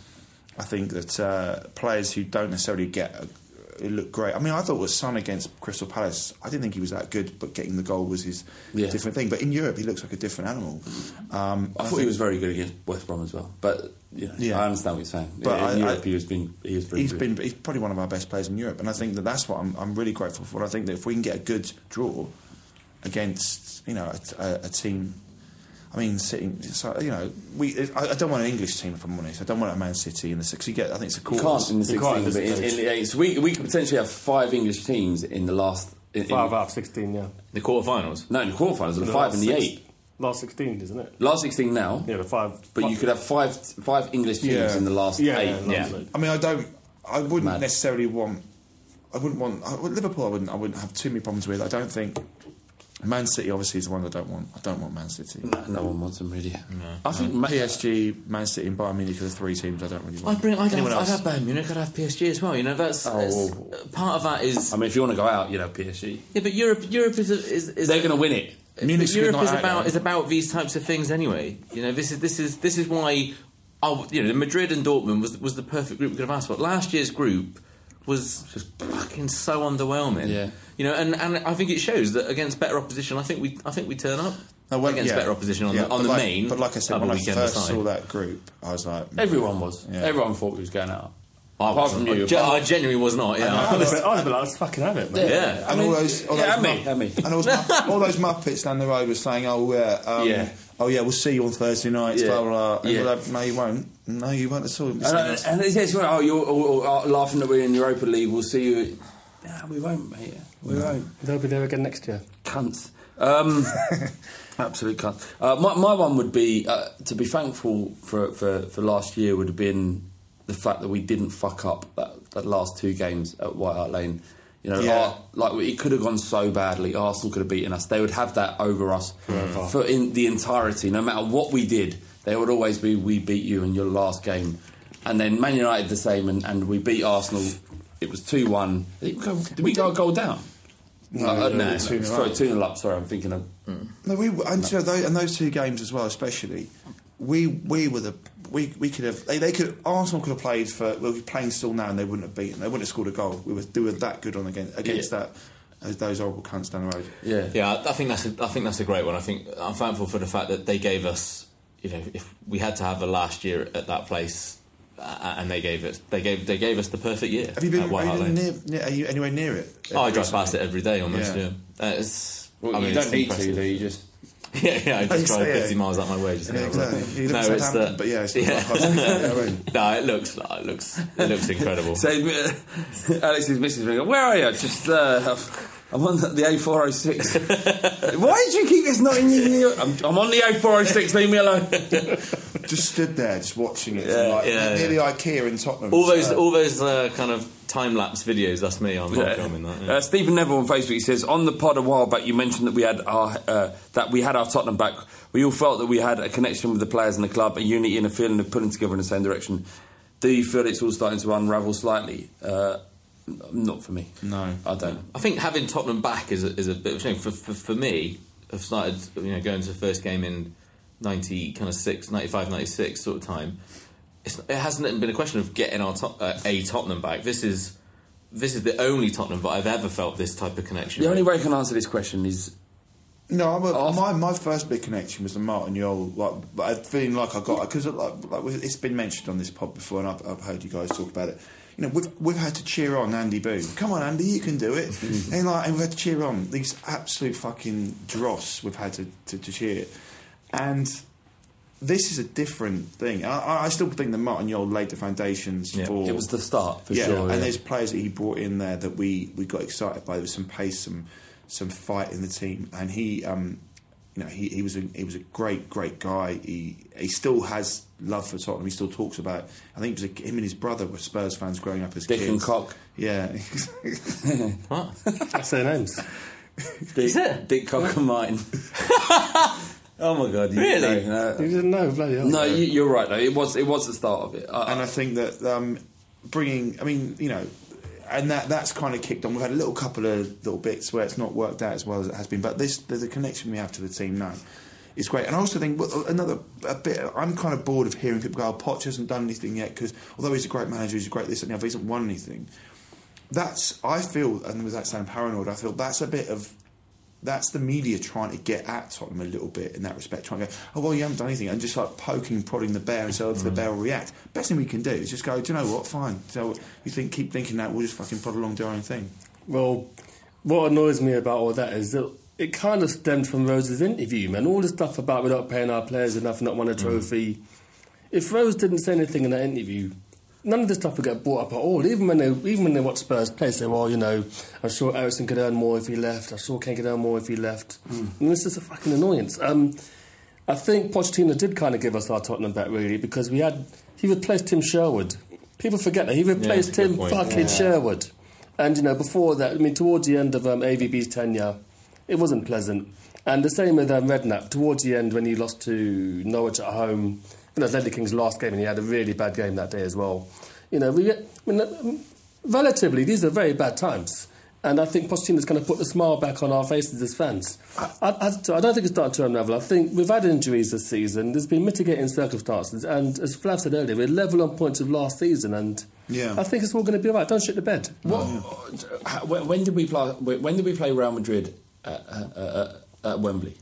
E: I think that uh, players who don't necessarily get a, it look great. I mean, I thought it was Son against Crystal Palace. I didn't think he was that good, but getting the goal was his
A: Yeah.
E: different thing. But in Europe, he looks like a different animal. Um,
A: I thought
E: think
A: he was very good against West Brom as well. But you know,
E: Yeah.
A: I understand what you're saying.
E: But
A: in
E: I-
A: Europe,
E: I-
A: he has been he has been
E: He's
A: good.
E: been he's probably one of our best players in Europe, and I think that that's what I'm, I'm really grateful for. I think that if we can get a good draw against you know a, a, a team I mean, sitting, so, you know, we. I, I don't want an English team if I'm honest. I don't want a Man City in the six. You get, I think it's a
A: You
E: quarters.
A: can't in the
B: You can't
A: 16,
B: at this
A: but in, in
B: stage.
A: We, we could potentially have five English teams in the last. In, in-
B: Five out of 16, yeah.
C: The quarterfinals.
A: no, in the quarterfinals, and the
B: The
A: five
B: last
A: and the
B: six-
A: eight.
B: Last 16, isn't it?
A: Last 16 now,
B: Yeah, the five.
A: but
B: five,
A: you could have five five English teams
E: Yeah.
A: in the last
B: Yeah,
A: eight.
B: yeah,
C: Yeah.
B: lovely.
E: I mean, I don't. I wouldn't
A: Mad.
E: necessarily want. I wouldn't want I, Liverpool. I wouldn't. I wouldn't have too many problems with. I don't think. Man City obviously is the one I don't want. I don't want Man City.
A: No, no one wants them really. I think
E: PSG, Man City, and Bayern Munich are the three teams I don't really want.
C: I'd bring. I'd
E: Anyone
C: have, I'd have Bayern Munich. I'd have PSG as well. You know, that's, oh, that's-
A: Oh.
C: part of that is.
A: I mean, if you want to go out, you know, PSG.
C: yeah, but Europe. Europe is. Is, is
A: They're going to win it.
E: Munich's
C: But
E: good
C: Europe
E: night
C: is about
E: though.
C: is about these types of things anyway. You know, this is this is this is why. Oh, you know, Madrid and Dortmund was was the perfect group we could have asked for. Last year's group was just fucking so underwhelming.
A: Yeah.
C: You know, and, and I think it shows that against better opposition, I think we I think we turn up
E: No, well,
C: against
E: yeah.
C: better opposition on
E: Yeah,
C: the on
E: but
C: the
E: like-
C: main.
E: But like I said, when I first
C: aside.
E: saw that group, I was like,
A: Everyone was.
E: Yeah.
A: Everyone thought we was going out.
C: I
A: Apart
C: wasn't.
A: from you.
C: I, I genuinely was not. Yeah.
B: I'd have been, I'd like, let's fucking have it, man.
C: Yeah.
E: and all those, all
A: yeah,
E: those
A: me,
E: mu-
A: me.
E: and all those, mu- <laughs> all those muppets down the road were saying, "Oh, yeah, um,
A: Yeah.
E: oh yeah, we'll see you on Thursday nights."
A: Yeah.
E: Blah blah. blah. And
A: Yeah.
E: we're like, no, you won't. No, you won't at all.
A: And, uh, and it says, oh, you're all, all, laughing that we're in Europa League. We'll see you. Nah, we won't, mate. We won't.
B: They'll be there again next year.
A: Cunts. Um, <laughs> absolute cunts. Uh, my, my one would be uh, to be thankful for, for, for last year would have been the fact that we didn't fuck up that, that last two games at White Hart Lane. You know,
E: Yeah.
A: Ar- like it could have gone so badly. Arsenal could have beaten us. They would have that over us for in the entirety. No matter what we did, there would always be we beat you in your last game. And then Man United the same, and, and we beat Arsenal. It was two one. Did we go, did we go a goal down?
E: No,
A: Uh, uh,
E: no,
A: no,
E: two nil
A: sorry,
E: up.
A: two 0 up. Sorry, I'm thinking of.
E: No, we and, you know, those, and those two games as well, especially. We we were the we, we could have they, they could Arsenal could have played for well, we're playing still now and they wouldn't have beaten they wouldn't have scored a goal. We were they were that good on against against
A: Yeah.
E: that those, those horrible cunts down the road.
A: Yeah,
C: Yeah, I I think that's a, I think that's a great one. I think I'm thankful for the fact that they gave us, you know, if we had to have a last year at that place, uh, and they gave us they gave they gave us the perfect year.
E: Have you been,
C: at White
E: are you near, near, are you anywhere near it?
C: Oh, I drive past it every day almost.
E: Yeah.
C: Yeah, Uh, it's.
A: Well,
C: I mean,
A: you don't
C: it's
A: need
C: impressive.
A: to, do you? Just <laughs>
C: Yeah, yeah, I just <laughs> drive
E: say, yeah.
C: 50 miles out my way. Just
E: Yeah,
C: have a look.
E: exactly. You
C: no, it's the,
E: but yeah, it's <laughs> not
C: yeah.
E: like us. Yeah, right.
C: no, it looks it looks it looks incredible.
A: So uh, Alex's missus ring. Where are you? Just uh, I'm on the, the A406. <laughs> Why did you keep this not in your? I'm, I'm on the A406. Leave me alone. <laughs>
E: just stood there, just watching it,
A: Yeah,
E: like,
C: yeah,
E: near
C: yeah.
E: the IKEA in Tottenham.
C: all those
E: so-
C: all those uh, kind of time lapse videos. That's me. I'm not filming that. yeah.
A: Uh, Stephen Neville on Facebook he says on the pod a while back you mentioned that we had our uh, that we had our Tottenham back. We all felt that we had a connection with the players and the club, a unity and a feeling of pulling together in the same direction. Do you feel it's all starting to unravel slightly? Uh, n- not for me.
E: No.
A: I don't.
C: I think having Tottenham back is a, is a bit of a shame for, for, for me. I've started you know going to the first game in 90 kind of six 95 96 sort of time. It's, it hasn't been a question of getting our top, uh, a Tottenham back. This is this is the only Tottenham that I've ever felt this type of connection.
A: The only way I can answer this question is
E: No, I'm a,
A: Off.
E: my my first big connection was the Martin Jol. Like, I feeling like I got because like, like it's been mentioned on this pod before, and I've, I've heard you guys talk about it. You know, we've we've had to cheer on Andy Boone. Come on, Andy, you can do it. <laughs> and like, and we've had to cheer on these absolute fucking dross. We've had to, to, to cheer, and this is a different thing. I- I, I still think that Martin Jol laid the foundations
C: Yeah.
E: for
A: it was the start for
E: yeah,
A: sure.
E: and
A: yeah.
E: there's players that he brought in there that we, we got excited by. There was some pace, some some fight in the team, and he, um, you know, he, he was a he was a great great guy. He he still has love for Tottenham. He still talks about. I think it was a, him and his brother were Spurs fans growing up as
A: Dick
E: kids.
A: and Cock.
E: Yeah, <laughs>
C: What?
B: That's their names.
A: Dick,
C: it?
A: Dick Cock and mine. <laughs> oh my god! You,
C: Really?
A: No, no.
B: You didn't know, bloody hell.
A: No, you, you're right. Though it was it was the start of it. I,
E: and I think that um, bringing, I mean, you know, and that that's kind of kicked on. We've had a little couple of little bits where it's not worked out as well as it has been, but this the, the connection we have to the team now is great. And I also think well, another a bit. I'm kind of bored of hearing people go, "Oh, Poch hasn't done anything yet," because although he's a great manager, he's a great this and the other, he hasn't won anything. That's I feel, and without sounding paranoid, I feel that's a bit of that's the media trying to get at Tottenham a little bit in that respect, trying to go, oh well, you haven't done anything, and just like poking, and prodding the bear, and so if the mm. bear will react. Best thing we can do is just go, do you know what? Fine. So you think, keep thinking that we'll just fucking prod along, do our own thing.
B: Well, what annoys me about all that is that it kind of stemmed from Rose's interview, man. All the stuff about we're not paying our players enough, not won a mm. trophy. If Rose didn't say anything in that interview, none of this stuff would get brought up at all. Even when they, even when they watch Spurs play, say, well, you know, I'm sure Eriksen could earn more if he left. I'm sure Kane could earn more if he left. And this is a fucking annoyance. Um, I think Pochettino did kind of give us our Tottenham back, really, because we had he replaced Tim Sherwood. People forget that he replaced
C: good
B: Tim fucking Sherwood. And you know, before that, I mean, towards the end of um, AVB's tenure, it wasn't pleasant. And the same with um, Redknapp. Towards the end, when he lost to Norwich at home, you know, it Ledley King's last game, and he had a really bad game that day as well. You know, we I mean, relatively, these are very bad times. And I think Pochettino's going to put the smile back on our faces as fans. I, I, I don't think it's starting to unravel. I think we've had injuries this season. There's been mitigating circumstances. And as Flav said earlier, we're level on points of last season. And
E: Yeah.
B: I think it's all going to be all right. Don't shit the bed.
A: What, how- when, when did we play? When did we play Real Madrid at, uh, uh, at Wembley?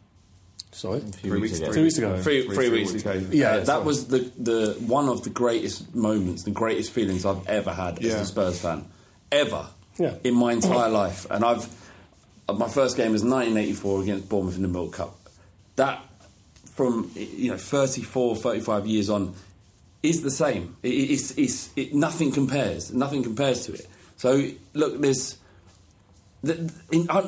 B: Sorry?
C: Three weeks ago.
B: Two weeks ago.
A: Three, three weeks ago.
B: Yeah,
A: Uh, that
B: sorry.
A: was the, the one of the greatest moments, the greatest feelings I've ever had
E: Yeah.
A: as a Spurs fan, ever
B: Yeah.
A: in my entire life. And I've my first game was 1984 against Bournemouth in the Milk Cup. That from you know 34, 35 years on is the same. It, it- it's, it's, it, nothing compares. Nothing compares to it. So look, there's. In, uh,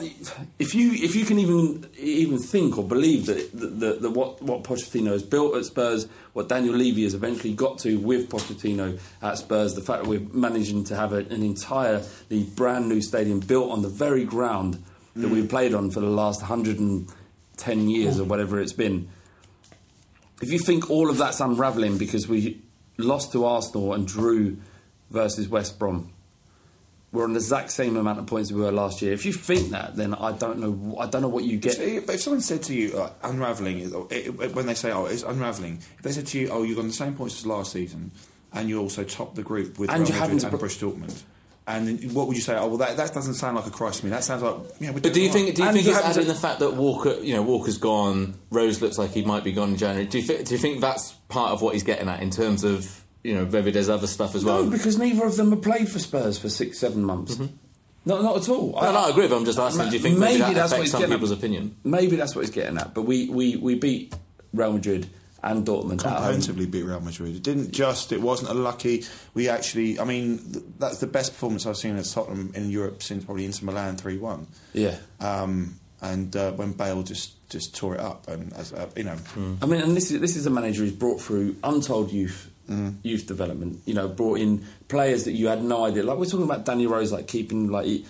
A: if you if you can even even think or believe that, that, that, what what Pochettino has built at Spurs, what Daniel Levy has eventually got to with Pochettino at Spurs, the fact that we're managing to have a, an entirely brand new stadium built on the very ground that we've played on for the last 110 years or whatever it's been. If you think all of that's unravelling because we lost to Arsenal and drew versus West Brom, we're on the exact same amount of points we were last year. If you think that, then I don't know. I don't know what you get.
E: But if someone said to you, uh, unravelling, is- or it, it- when they say, oh, it's unravelling, if they said to you, oh, you're on the same points as last season, and you also top the group with
A: And
E: Real
A: you
E: Madrid
A: haven't
E: and
A: put-
E: Borussia Dortmund, and then what would you say? Oh, well, that, that doesn't sound like a crisis to me. That sounds like, yeah, we're
C: But do you
E: doing
C: think? Do you
E: all right.
C: think
E: And
C: it's adding
E: said-
C: the fact that Walker, you know, Walker's gone, Rose looks like he might be gone in January. Do you think? Do you think that's part of what he's getting at in terms of you know maybe there's other stuff as well?
A: No, because neither of them have played for Spurs for six, seven months. No, not at all.
C: No, no, I agree with him. I'm just asking, do you think maybe that
A: that's what
C: affects some people's
A: at.
C: opinion?
A: Maybe that's what he's getting at. But we, we, we beat Real Madrid and Dortmund
E: comprehensively beat Real Madrid. It didn't just. It wasn't a lucky. We actually. I mean, th- that's the best performance I've seen at Tottenham in Europe since probably Inter Milan three one.
A: Yeah.
E: Um, and uh, when Bale just just tore it up, and as uh, you know,
A: I mean, and this is this is a manager who's brought through untold youth youth development. You know, brought in players that you had no idea. Like we're talking about Danny Rose, like keeping like he,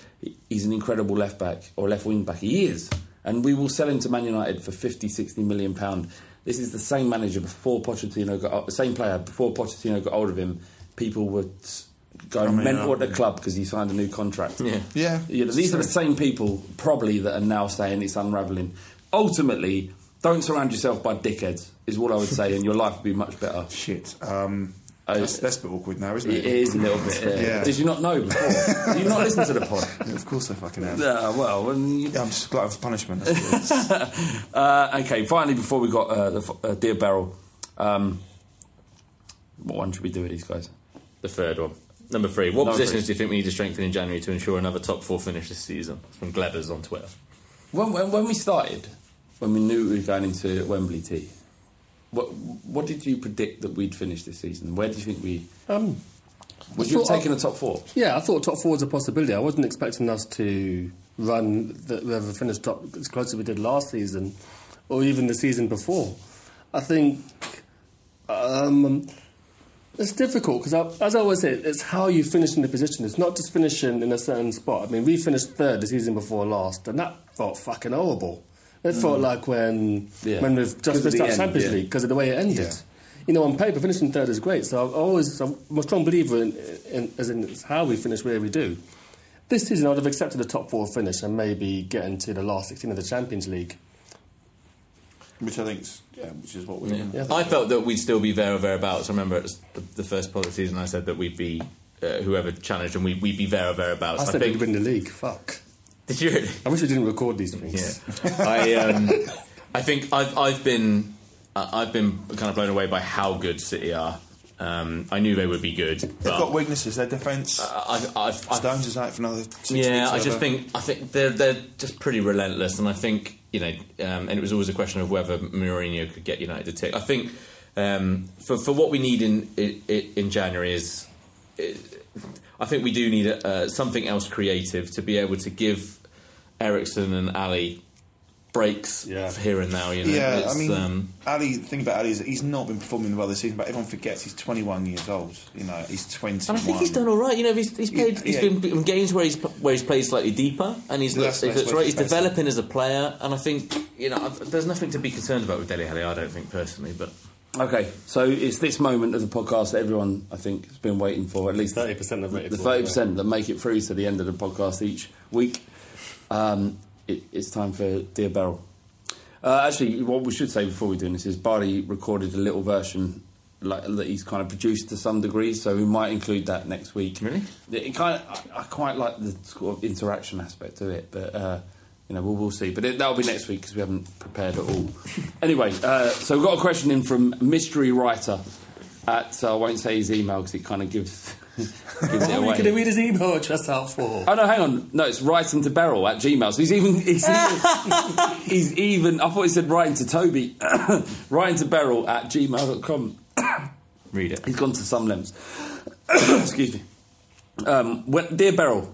A: he's an incredible left back or left wing back. He is, and we will sell him to Man United for 50, 60 million pound. This is the same manager before Pochettino got the same player before Pochettino got hold of him. People were s- going
E: I mean,
A: mental
E: uh,
A: at the club because he signed a new contract.
C: Yeah.
E: Yeah,
A: You know, these are the same people probably that are now saying it's unravelling. Ultimately, don't surround yourself by dickheads. Is what I would say, and your life would be much better. <laughs>
E: shit. Um,
A: Oh,
E: that's, that's a bit awkward now, isn't
A: It
E: it?
A: is a little bit. Yeah.
E: Yeah.
A: Did you not know before? Did you not listen to the pod? <laughs>
E: Yeah, of course, I fucking have.
A: Yeah, well, when you,
E: Yeah, I'm just glad for punishment. That's what it is. <laughs>
A: uh, okay. Finally, before we got uh, the f- uh, dear Beryl, um, what one should we do with these guys?
C: The third one. Number three. What
A: Number
C: positions
A: three.
C: do you think we need to strengthen in January to ensure another top four finish this season? From Glebers on Twitter.
A: When, when, when we started, when we knew we were going into Wembley T, what what did you predict that we'd finish this season? Where do you think we?
B: Um,
A: Would
B: I
A: you have taken a top four?
B: Yeah, I thought top four was a possibility. I wasn't expecting us to run the, whoever finished top as close as we did last season, or even the season before. I think um, it's difficult because, as I always say, it's how you finish in the position. It's not just finishing in a certain spot. I mean, we finished third the season before last, and that felt fucking horrible. It felt like when
A: Mm. Yeah.
B: when we've just missed out
A: end,
B: Champions
A: yeah.
B: League because of the way it ended.
E: Yeah.
B: You know, on paper, finishing third is great. So I've always, I'm a strong believer in, in as in it's how we finish where we do. This season, I would have accepted a top four finish and maybe get into the last 16 of the Champions League.
E: which I think's yeah, which is what we.
B: Yeah.
C: I felt that we'd still be there or thereabouts. I remember it was the, the first part of the season I said that we'd be uh, whoever challenged and we'd, we'd be there or thereabouts.
B: I said
C: think,
B: we'd win the league. Fuck.
C: Did you really?
B: I wish we didn't record these things.
C: Yeah, I um, I think I've I've been uh, I've been kind of blown away by how good City are Um, I knew they would be good.
E: They've got weaknesses. Their defence.
C: I, I, I,
E: Stones is out for another. Six
C: yeah,
E: weeks,
C: I just think I think they're they're just pretty relentless, and I think you know, um, and it was always a question of whether Mourinho could get United to tick. I think um, for for what we need in in, in January is, I think we do need uh, something else creative to be able to give Eriksen and Alli breaks
B: Yeah.
C: here and now. You know,
E: Yeah,
C: It's,
E: I mean,
C: um,
E: Alli. The thing about Alli is that he's not been performing well this season, but everyone forgets he's 21 years old. You know, he's 21.
C: And I think he's done all right. You know, he's, he's played. He's
E: Yeah.
C: been in games where he's where he's played slightly deeper, and he's
E: That's
C: looked,
E: the
C: he's
E: best
C: looked
E: way
C: right. He's developing as a player, and I think you know there's nothing to be concerned about with Dele Alli. I don't think personally, but
A: Okay, so it's this moment of the podcast that everyone, I think, has been waiting for. At least
B: 30% have waited
A: The thirty percent that make it through to the end of the podcast each week. Um, it, it's time for Dear Beryl. Uh, actually, what we should say before we do this is Barty recorded a little version like, that he's kind of produced to some degree, so we might include that next week.
C: Really?
A: It kind of, I, I quite like the sort of interaction aspect of it, but uh, you know we'll, we'll see. But it, that'll be next week because we haven't prepared at all. <laughs> anyway, uh, so we've got a question in from mystery writer. At uh, I won't say his email because it kind of gives <laughs> gives it
B: What are you going to read his email address out for?
A: Oh no, hang on. No, it's writing to Beryl at Gmail. So he's even he's even, <laughs> he's even I thought he said writing to Toby. <coughs> writing to Beryl at gmail.com.
C: read it.
A: He's gone to some limbs. <coughs> Excuse me. Um, when, dear Beryl,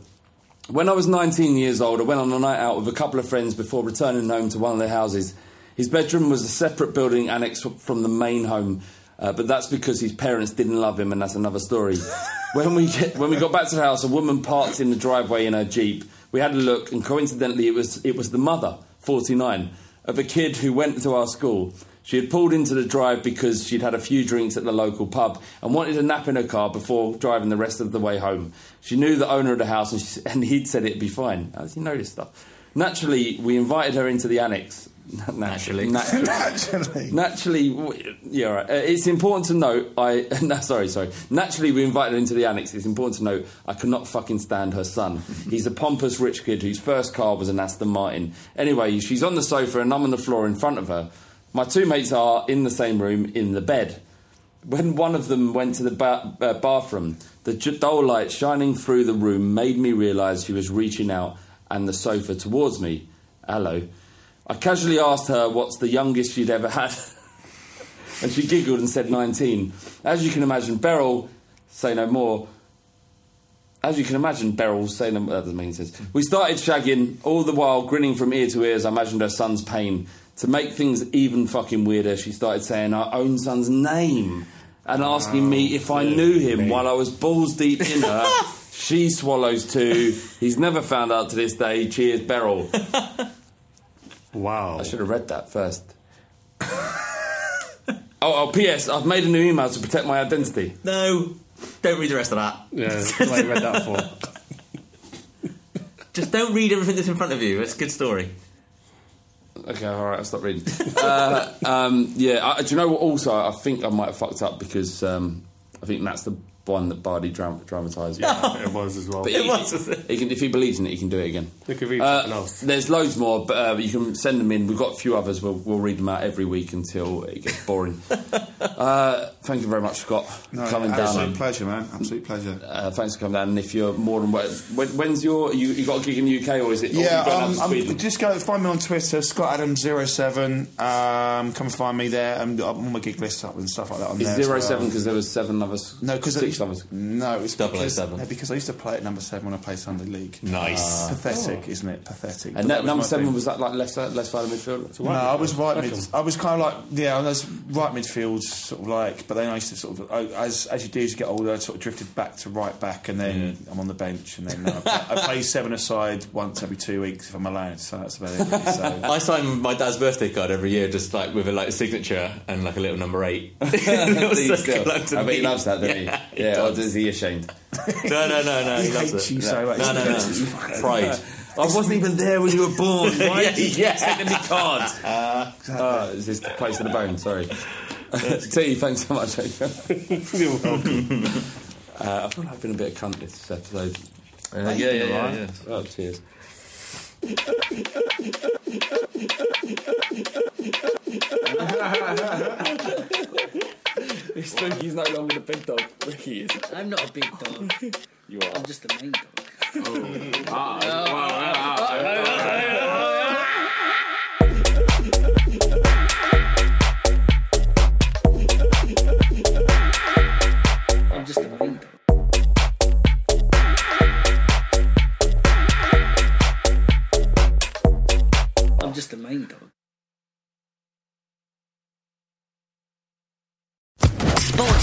A: when I was 19 years old, I went on a night out with a couple of friends before returning home to one of their houses. His bedroom was a separate building annex from the main home, uh, but that's because his parents didn't love him, and that's another story. <laughs> when we get, when we got back to the house, a woman parked in the driveway in her jeep. We had a look, and coincidentally, it was it was the mother, 49, of a kid who went to our school. She had pulled into the drive because she'd had a few drinks at the local pub and wanted a nap in her car before driving the rest of the way home. She knew the owner of the house and, she, <laughs> and he'd said it'd be fine. As you know this stuff. Naturally, we invited her into the annex. <laughs> Naturally. Naturally.
E: Actually, <laughs>
A: Naturally, yeah, right. Uh, it's important to note. I no, sorry, sorry. Naturally, we invited her into the annex. It's important to note. I could not fucking stand her son. He's a pompous rich kid whose first car was an Aston Martin. Anyway, she's on the sofa and I'm on the floor in front of her. My two mates are in the same room in the bed. When one of them went to the ba- uh, bathroom, the dull light shining through the room made me realise she was reaching out and the sofa towards me. Hello. I casually asked her what's the youngest she'd ever had. <laughs> and she giggled and said 19. As you can imagine, Beryl, say no more. As you can imagine, Beryl, say no more. That doesn't. We started shagging, all the while grinning from ear to ear as I imagined her son's pain. To make things even fucking weirder, she started saying our own son's name and asking me if I knew him while I was balls deep in her. <laughs> she swallows too. He's never found out to this day. Cheers, Beryl.
B: Wow.
A: I should have read that first. <laughs> oh, oh, P.S. I've made a new email to protect my identity.
C: No, don't read the rest of that.
B: Yeah, what I read that for. <laughs>
C: Just don't read everything that's in front of you. It's a good story.
A: Okay, all right, I'll stop reading. <laughs> uh, um, yeah, I, do you know what? Also, I think I might have fucked up because um, I think that's the one that Bardi dram- dramatised.
B: Yeah, it was as well.
A: But
C: It
A: he,
C: was, was
A: he can, if he believes in it, he can do it again.
B: We could read
A: Uh,
B: something else.
A: there's loads more, but uh, you can send them in. We've got a few others. We'll, we'll read them out every week until it gets boring. <laughs> uh, thank you very much, Scott,
E: no,
A: for coming down.
E: absolute pleasure, man. Absolute pleasure.
A: Uh, thanks for coming down. And if you're more than wel- when, when's your you, you got a gig in the UK or is it?
E: Yeah,
A: you going out
E: um,
A: to
E: I'm, just go find me on Twitter, Scott Adams 07 Um, come find me there. I'm, I'm on my gig list up and stuff like that. On
A: Is
E: there as
A: zero
E: well.
A: seven because there was seven of us?
E: No, because
A: six of us.
E: No, it's
C: 007.
E: because, no, because I used to play at number seven when I played Sunday League.
C: Nice.
E: Pathetic, isn't it? Pathetic.
A: And
E: that
A: that,
E: was
A: number
E: my
A: seven
E: thing.
A: was that like left left side of midfield.
E: No, I was right mid. I was kind of like yeah, I was right midfield, sort of like. But then I used to sort of I, as as you do as you get older, I sort of drifted back to right back, and then I'm on the bench, and then uh, I, play, I play seven aside once every two weeks if I'm allowed. So that's about it. Really. So
C: I sign my dad's birthday card every year, just like with a like signature and like a little number eight. Little
A: he
C: circle
A: still?
C: underneath.
A: I bet he loves that, doesn't
C: Yeah,
A: he? Yeah,
C: does.
A: or is he ashamed? <laughs>
C: No, no, no, no. He,
E: he
C: loves
E: hates
C: it.
E: you so much.
C: No, no, no. Pride.
A: I wasn't even there when you were born. <laughs> Why
C: Yeah,
A: did you
C: yeah.
A: send me cards? Uh, is this close to the bone? Sorry. <laughs> T, thanks so much.
B: You're welcome.
A: Uh, I feel like I've been a bit of cunt this episode.
C: Uh, yeah, yeah, yeah, yeah.
A: Oh, cheers. Spooky's no longer the big dog. Ricky is.
H: I'm not a big dog.
A: You are.
H: I'm just the main dog. I'm just the main dog. I'm just the main dog.
D: Sports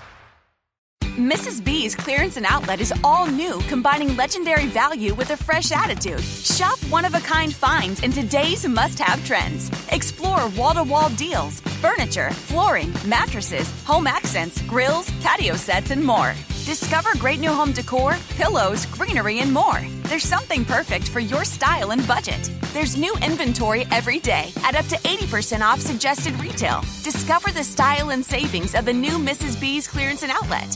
I: Mrs. B's clearance and outlet is all new, combining legendary value with a fresh attitude. Shop one of a kind finds in today's must have trends. Explore wall to wall deals, furniture, flooring, mattresses, home accents, grills, patio sets, and more. Discover great new home decor, pillows, greenery, and more. There's something perfect for your style and budget. There's new inventory every day at up to 80% off suggested retail. Discover the style and savings of the new Mrs. B's clearance and outlet.